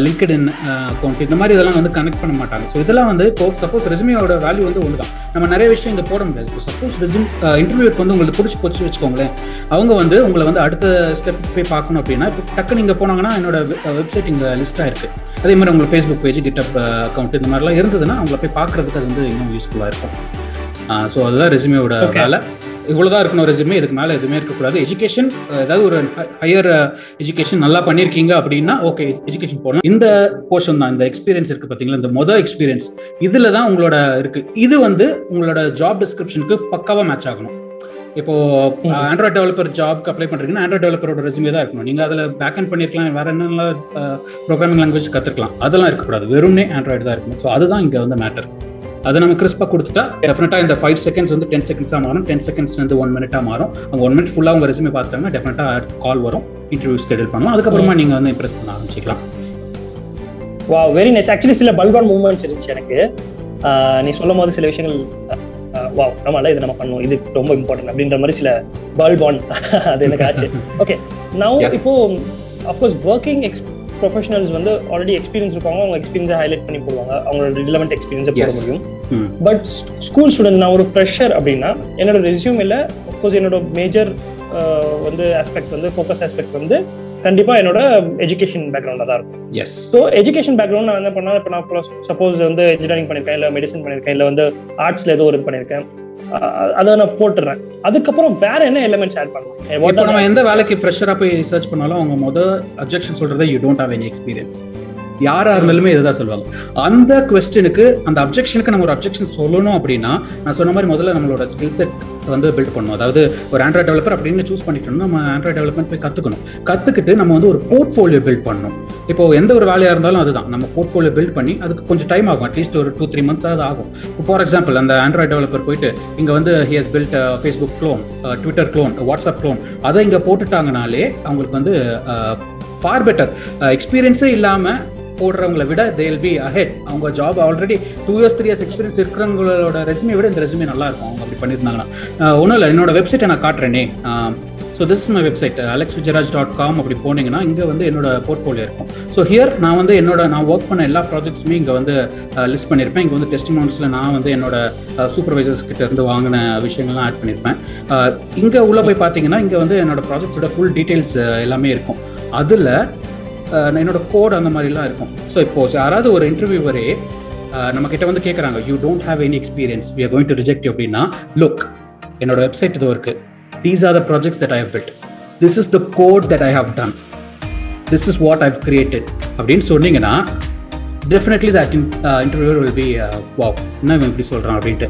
LinkedIn account இந்த மாதிரி இதெல்லாம் வந்து கனெக்ட் பண்ண மாட்டாங்க. ஸோ இதெல்லாம் வந்து இப்போ சப்போஸ் ரெசுமியோட வேல்யூ வந்து ஒன்று தான் நம்ம நிறைய விஷயம் இங்கே போட முடியாது. இப்போ சப்போஸ் ரெசும் இன்டர்வியூக்கு வந்து உங்களுக்கு பிடிச்சி போச்சு வச்சுக்கோங்களேன். அவங்க வந்து உங்களை வந்து அடுத்த ஸ்டெப் போய் பார்க்கணும் அப்படின்னா இப்போ டக்கு நீங்கள் போனாங்கன்னா என்னோட வெப்சைட் இங்கே லிஸ்ட்டாக இருக்கு அதே மாதிரி உங்களுக்கு ஃபேஸ்புக் பேஜ் கிட்டப் அக்கௌண்ட் இந்த மாதிரிலாம் இருந்ததுன்னா அவங்கள போய் பார்க்கறதுக்கு அது வந்து இன்னும் யூஸ்ஃபுல்லாக இருக்கும். ஸோ அதுதான் Okay. வேலை. இவ்வளோதான் இருக்கணும் ரெசுமே இதுக்கு மேலே எதுவுமே இருக்கக்கூடாது எஜுகேஷன் ஏதாவது ஒரு ஹையர் எஜுகேஷன் நல்லா பண்ணியிருக்கீங்க அப்படின்னா ஓகே எஜுகேஷன் போகணும் இந்த போர்ஷன் தான் இந்த எக்ஸ்பீரியன்ஸ் இருக்கு பார்த்தீங்களா இந்த மொதல் எக்ஸ்பீரியன்ஸ் இதில் தான் உங்களோட இருக்கு. இது வந்து உங்களோட ஜாப் டிஸ்கிரிப்ஷனுக்கு பக்காவாக மேட்ச் ஆகணும். இப்போ. ஆண்ட்ராய்ட் டெவலப்பர் ஜாப்க்கு அப்ளை பண்றீங்கன்னா ஆண்ட்ராய்ட் டெவலப்பரோட ரெசுமே தான் இருக்கணும். நீங்க அதில் பேக் அண்ட் பண்ணிருக்கலாம் வேற என்னெல்லாம் ப்ரோக்ராமிங் லாங்குவேஜ் கத்துக்கலாம். அதெல்லாம் இருக்கக்கூடாது. வெறும்னே ஆண்ட்ராய்டு தான் இருக்கணும். ஸோ அதுதான் இங்க வந்து மேட்டர் அதை நம்ம கிறிஸ்பாக கொடுத்துட்டா டெஃபினட்டாக இந்த ஃபைவ் செகண்ட்ஸ் வந்து டென் செகண்ட்ஸாக மாறும். டென் செகண்ட்ஸ் வந்து ஒன் மினிட்டாக மாறும். அவங்க ஒன் மினிட் ஃபுல்லாக உங்கள் ரெசுமே பார்த்துட்டாங்கன்னா டெஃபினட்டாக அடுத்து கால் வரும். இன்டர்வியூ ஸ்கெடியூல் பண்ணலாம் அதுக்கப்புறமா நீங்கள் வந்து இம்ப்ரெஸ் பண்ண ஆரம்பிச்சிக்கலாம். வா வெரி நைஸ் ஆக்சுவலி சில பல்கான் மூவ்மெண்ட்ஸ் இருந்துச்சு எனக்கு. நீ சொல்லும் போது சில விஷயங்கள் வா நம்மளால இது நம்ம பண்ணணும். இது ரொம்ப இம்பார்ட்டன்ட் அப்படின்ற மாதிரி சில பல்பான் அது எனக்கு ஆச்சு. (laughs) Okay Yeah. இப்போ of course working ex professionals வந்து ஆல்ரெடி எக்ஸ்பீரியன்ஸ் இருப்பாங்க அவங்க எக்ஸ்பீரியன்ஸை ஹைலைட் பண்ணி போடுவாங்க. அவங்களோட ரிலவெண்ட் எக்ஸ்பீரியன்ஸை போட. முடியும். பட் ஸ்கூல் ஸ்டூடெண்ட் நான் ஒரு ஃப்ரெஷர் அப்படின்னா என்னோட ரெஸ்யூமில் அஃப்கோர்ஸ் என்னோட மேஜர் வந்து ஆஸ்பெக்ட் வந்து ஃபோக்கஸ் ஆஸ்பெக்ட் வந்து கண்டிப்பா என்னோட எஜுகேஷன் பேக்ரவுண்டாக தான் இருக்கும். எஸ் ஸோ எஜுகேஷன் பேக்ரவுண்ட் நான் என்ன பண்ணா இப்போ நான் சப்போஸ் வந்து இன்ஜினியரிங் பண்ணியிருக்கேன் இல்லை மெடிசன் பண்ணியிருக்கேன் இல்லை வந்து ஆர்ட்ஸ்ல ஏதோ ஒரு இது பண்ணியிருக்கேன் அதை நான் போட்டுறேன். அதுக்கப்புறம் வேற என்ன எலிமெண்ட்ஸ் ஆட் இப்போ பண்ணலாம் நம்ம எந்த வேலைக்கு ஃப்ரெஷராக போய் சர்ச் பண்ணாலும் அவங்க முதல் அப்ஜெக்ஷன் சொல்றதை you don't have any experience யாரா இருந்தாலுமே இதுதான் சொல்லுவாங்க. அந்த கொஸ்டினுக்கு அந்த அப்ஜெக்ஷனுக்கு நம்ம ஒரு அப்ஜெக்ஷன் சொல்லணும் அப்படின்னா நான் சொன்ன மாதிரி முதல்ல நம்மளோட ஸ்கில் செட் வந்து பில்ட் பண்ணணும். அதாவது ஒரு ஆண்ட்ராய்ட் டெவலப்பர் அப்படின்னு சூஸ் பண்ணிட்டோம்னா நம்ம ஆண்ட்ராய்ட் டெவலப்மெண்ட் போய் கத்துக்கணும். கத்துக்கிட்டு நம்ம வந்து ஒரு போர்ட்ஃபோலியோ பில்ட் பண்ணணும். இப்போ எந்த ஒரு வேலையா இருந்தாலும் அதுதான். நம்ம போர்ட்ஃபோலியோ பில்ட் பண்ணி அதுக்கு கொஞ்சம் டைம் ஆகும். அட்லீஸ்ட் ஒரு டூ த்ரீ மந்த்ஸ் அது ஆகும். ஃபார் எக்ஸாம்பிள் அந்த ஆண்ட்ராய்ட் டெவலப்பர் போயிட்டு இங்க வந்து he has build Facebook clone Twitter clone WhatsApp clone அதை இங்க போட்டுட்டாங்கனாலே அவங்களுக்கு வந்து ஃபார் பெட்டர் எக்ஸ்பீரியன்ஸே uh, இல்லாமல் போடுறவங்கள விட தேல் பி அஹெட் அவங்க job already two years three years experience இருக்கிறவங்களோட ரெசுமே விட இந்த ரெசுமே நல்லா இருக்கும் அவங்க அப்படி பண்ணியிருந்தாங்கன்னா. Uh, ஒன்றும் இல்லை என்னோட வெப்சைட்டை நான் காட்டுறேனே so this is my website Alex Vijayaraj dot com அப்படி போனீங்கன்னா இங்கே வந்து என்னோட போர்ட்ஃபோலியோ இருக்கும். ஸோ ஹியர் நான் வந்து என்னோட நான் ஒர்க் பண்ண எல்லா ப்ராஜெக்ட்ஸுமே இங்கே வந்து uh, லிஸ்ட் பண்ணியிருப்பேன். இங்கே வந்து டெஸ்டிமோன்ஸில் நான் வந்து என்னோட சூப்பர்வைசர்ஸ் கிட்ட இருந்து வாங்கின விஷயங்கள்லாம் ஆட் பண்ணியிருப்பேன். இங்கே உள்ளே போய் பார்த்தீங்கன்னா இங்கே வந்து என்னோட ப்ராஜெக்ட்ஸோட ஃபுல் டீட்டெயில்ஸ் எல்லாமே இருக்கும். அதில் என்னோட கோட் அந்த மாதிரிலாம் இருக்கும். ஸோ இப்போ யாராவது ஒரு இன்டர்வியூவரே நம்ம கிட்ட வந்து கேட்குறாங்க you don't have any experience we are going to reject அப்படின்னா லுக் என்னோட வெப்சைட் இது இருக்கு. These are the projects that I have build this is the code that I have done this is what I've created அப்படின்னு சொன்னீங்கன்னா definitely that interviewer will be wow என்ன இவன் இப்படி சொல்கிறான் அப்படின்ட்டு.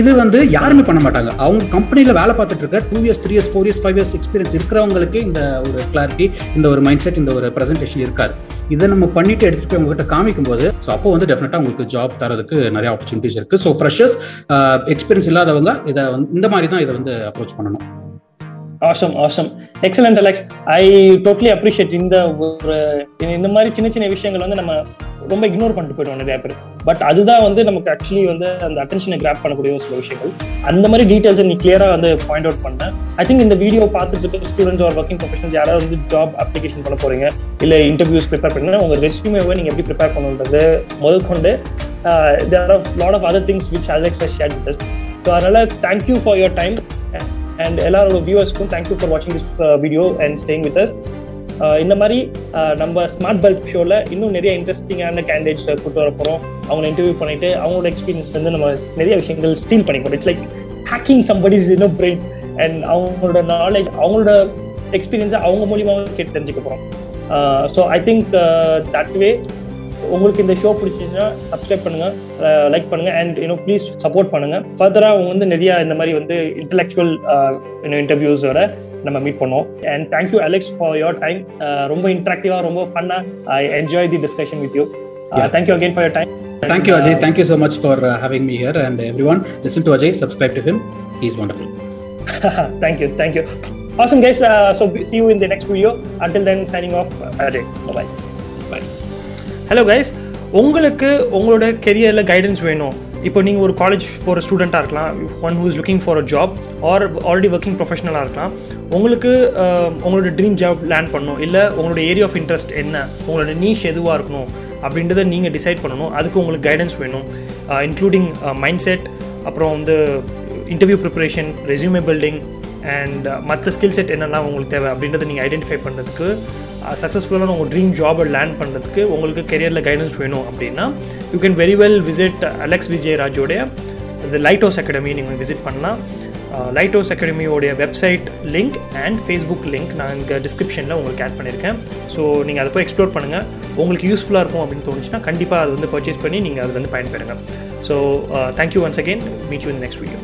இது வந்து யாருமே பண்ண மாட்டாங்க. அவங்க கம்பெனியில் வேலை பார்த்துட்டு இருக்க two years three years four years five years experience இருக்கிறவங்களுக்கு இந்த ஒரு கிளாரிட்டி இந்த ஒரு மைண்ட் செட் இந்த ஒரு ப்ரெசன்டேஷன் இருக்காது. இதை நம்ம பண்ணிட்டு எடுத்துட்டு போய் உங்ககிட்ட காமிக்கும் போது ஸோ அப்போ வந்து டெஃபினட்டாக உங்களுக்கு ஜாப் தரதுக்கு நிறைய ஆப்பர்ச்சுனிட்டிஸ் இருக்குது ஸோ ஃப்ரெஷர்ஸ் எக்ஸ்பீரியன்ஸ் இல்லாதவங்க இதை வந்து இந்த மாதிரி தான் இதை வந்து அப்ரோச் பண்ணணும். Awesome awesome excellent Alex I totally appreciate இந்த ஒரு இந்த மாதிரி சின்ன சின்ன விஷயங்கள் வந்து நம்ம ரொம்ப இக்னோர் பண்ணிட்டு போயிடுவோம் நிறைய பேர். பட் அதுதான் வந்து நமக்கு ஆக்சுவலி வந்து அந்த அட்டென்ஷனை கிராப் பண்ணக்கூடிய ஒரு சில விஷயங்கள். அந்த மாதிரி டீட்டெயில்ஸை நீ கிளியராக வந்து பாயிண்ட் அவுட் பண்ண. ஐ திங்க் இந்த வீடியோ பார்த்துட்டு இருக்க ஸ்டூடெண்ட்ஸ் ஆர் ஒர்க்கிங் ப்ரொஃபஷன்ஸ் யாராவது வந்து ஜாப் அப்ளிகேஷன் பண்ண போறீங்க இல்லை இன்டர்வியூஸ் ப்ரிப்பேர் பண்ணுங்க உங்கள் ரெஸ்யூமேவை நீங்கள் எப்படி ப்ரிப்பேர் பண்ணுன்றது முதல் கொண்டு there are lot of other things which Alex share with so அதனால thank you for your time and எல்லாரோட வியூவர்ஸ்க்கும் தேங்க்யூ ஃபார் வாட்சிங் this video and staying with us இந்த மாதிரி uh, நம்ம ஸ்மார்ட் பல்ப் ஷோவில் இன்னும் நிறைய இன்ட்ரெஸ்டிங்கான கேண்டிடேட்ஸ் கூட்டு வர போகிறோம் அவங்களை இன்டர்வியூ பண்ணிட்டு அவங்களோட எக்ஸ்பீரியன்ஸ் வந்து நம்ம நிறைய விஷயங்கள் ஸ்டீல் பண்ணி போகிறோம் இட்ஸ் லைக் ஹேக்கிங் சம்படிஸ் இன்னும் பிரெயின் அண்ட் அவங்களோட நாலேஜ் அவங்களோட எக்ஸ்பீரியன்ஸை அவங்க மூலியமாக கேட்டு தெரிஞ்சுக்க போகிறோம் so uh, I think that way uh, உங்களுக்கு இந்த ஷோ பிடிச்சிச்சுன்னா சப்ஸ்கிரைப் பண்ணுங்க லைக் பண்ணுங்க and you know please support பண்ணுங்க ஃபர்தரா அவங்க வந்து நிறைய இந்த மாதிரி வந்து இன்டலெக்சுவல் இன்டர்வியூஸோட நம்ம மீட் பண்ணோம் and thank you Alex for your time ரொம்ப இன்ட்ராக்டிவா ரொம்ப ஃபன்னா I enjoy the discussion with you thank you again for your time Thank you, Ajay. Thank you so much for uh, having me here. And everyone, listen to Ajay, subscribe to him. He's wonderful. thank you. Thank you. Awesome, guys. Uh, so see you in the next video. Until then, signing off. Ajay. Bye-bye. Bye. Hello guys உங்களுக்கு உங்களோட கெரியரில் guidance வேணும். இப்போ நீங்கள் ஒரு college போகிற ஸ்டூடெண்ட்டாக இருக்கலாம் one who is looking for a job or already working ப்ரொஃபஷனலாக இருக்கலாம். உங்களுக்கு உங்களோட ட்ரீம் ஜாப் லேண்ட் பண்ணணும். இல்லை உங்களோட ஏரியா ஆஃப் இன்ட்ரெஸ்ட் என்ன? உங்களோட நீஷ் எதுவாக இருக்கணும்? அப்படின்றத நீங்கள் டிசைட் பண்ணணும். அதுக்கு உங்களுக்கு கைடன்ஸ் வேணும். இன்க்ளூடிங் மைண்ட் செட் அப்புறம் வந்து interview preparation resume building and மற்ற ஸ்கில் செட் என்னெல்லாம் உங்களுக்கு தேவை அப்படின்றத நீங்கள் ஐடென்டிஃபை பண்ணுறதுக்கு சக்ஸஸ்ஃபுல்லான உங்கள் ட்ரீம் ஜாபை லேண்ட் பண்ணுறதுக்கு உங்களுக்கு கெரியரில் கைடன்ஸ் வேணும் அப்படின்னா you can very well visit Alex Vijay ராஜோடைய இந்த லைட் ஹவுஸ் அகாடமி நீங்கள் விசிட் பண்ணலாம் Lighthouse அகாடமியோடைய website link and Facebook link நான் இங்கே டிஸ்கிரிப்ஷனில் உங்களுக்கு ஆட் பண்ணியிருக்கேன் ஸோ நீங்கள் அதை போய் எக்ஸ்ப்ளோர் பண்ணுங்கள் உங்களுக்கு யூஸ்ஃபுல்லாக இருக்கும் அப்படின்னு தோணுச்சுன்னா கண்டிப்பாக அது வந்து பர்ச்சேஸ் பண்ணி நீங்கள் அது வந்து பயன்பெறுங்க. So thank you once again meet you இந்த நெக்ஸ்ட் வீடியோ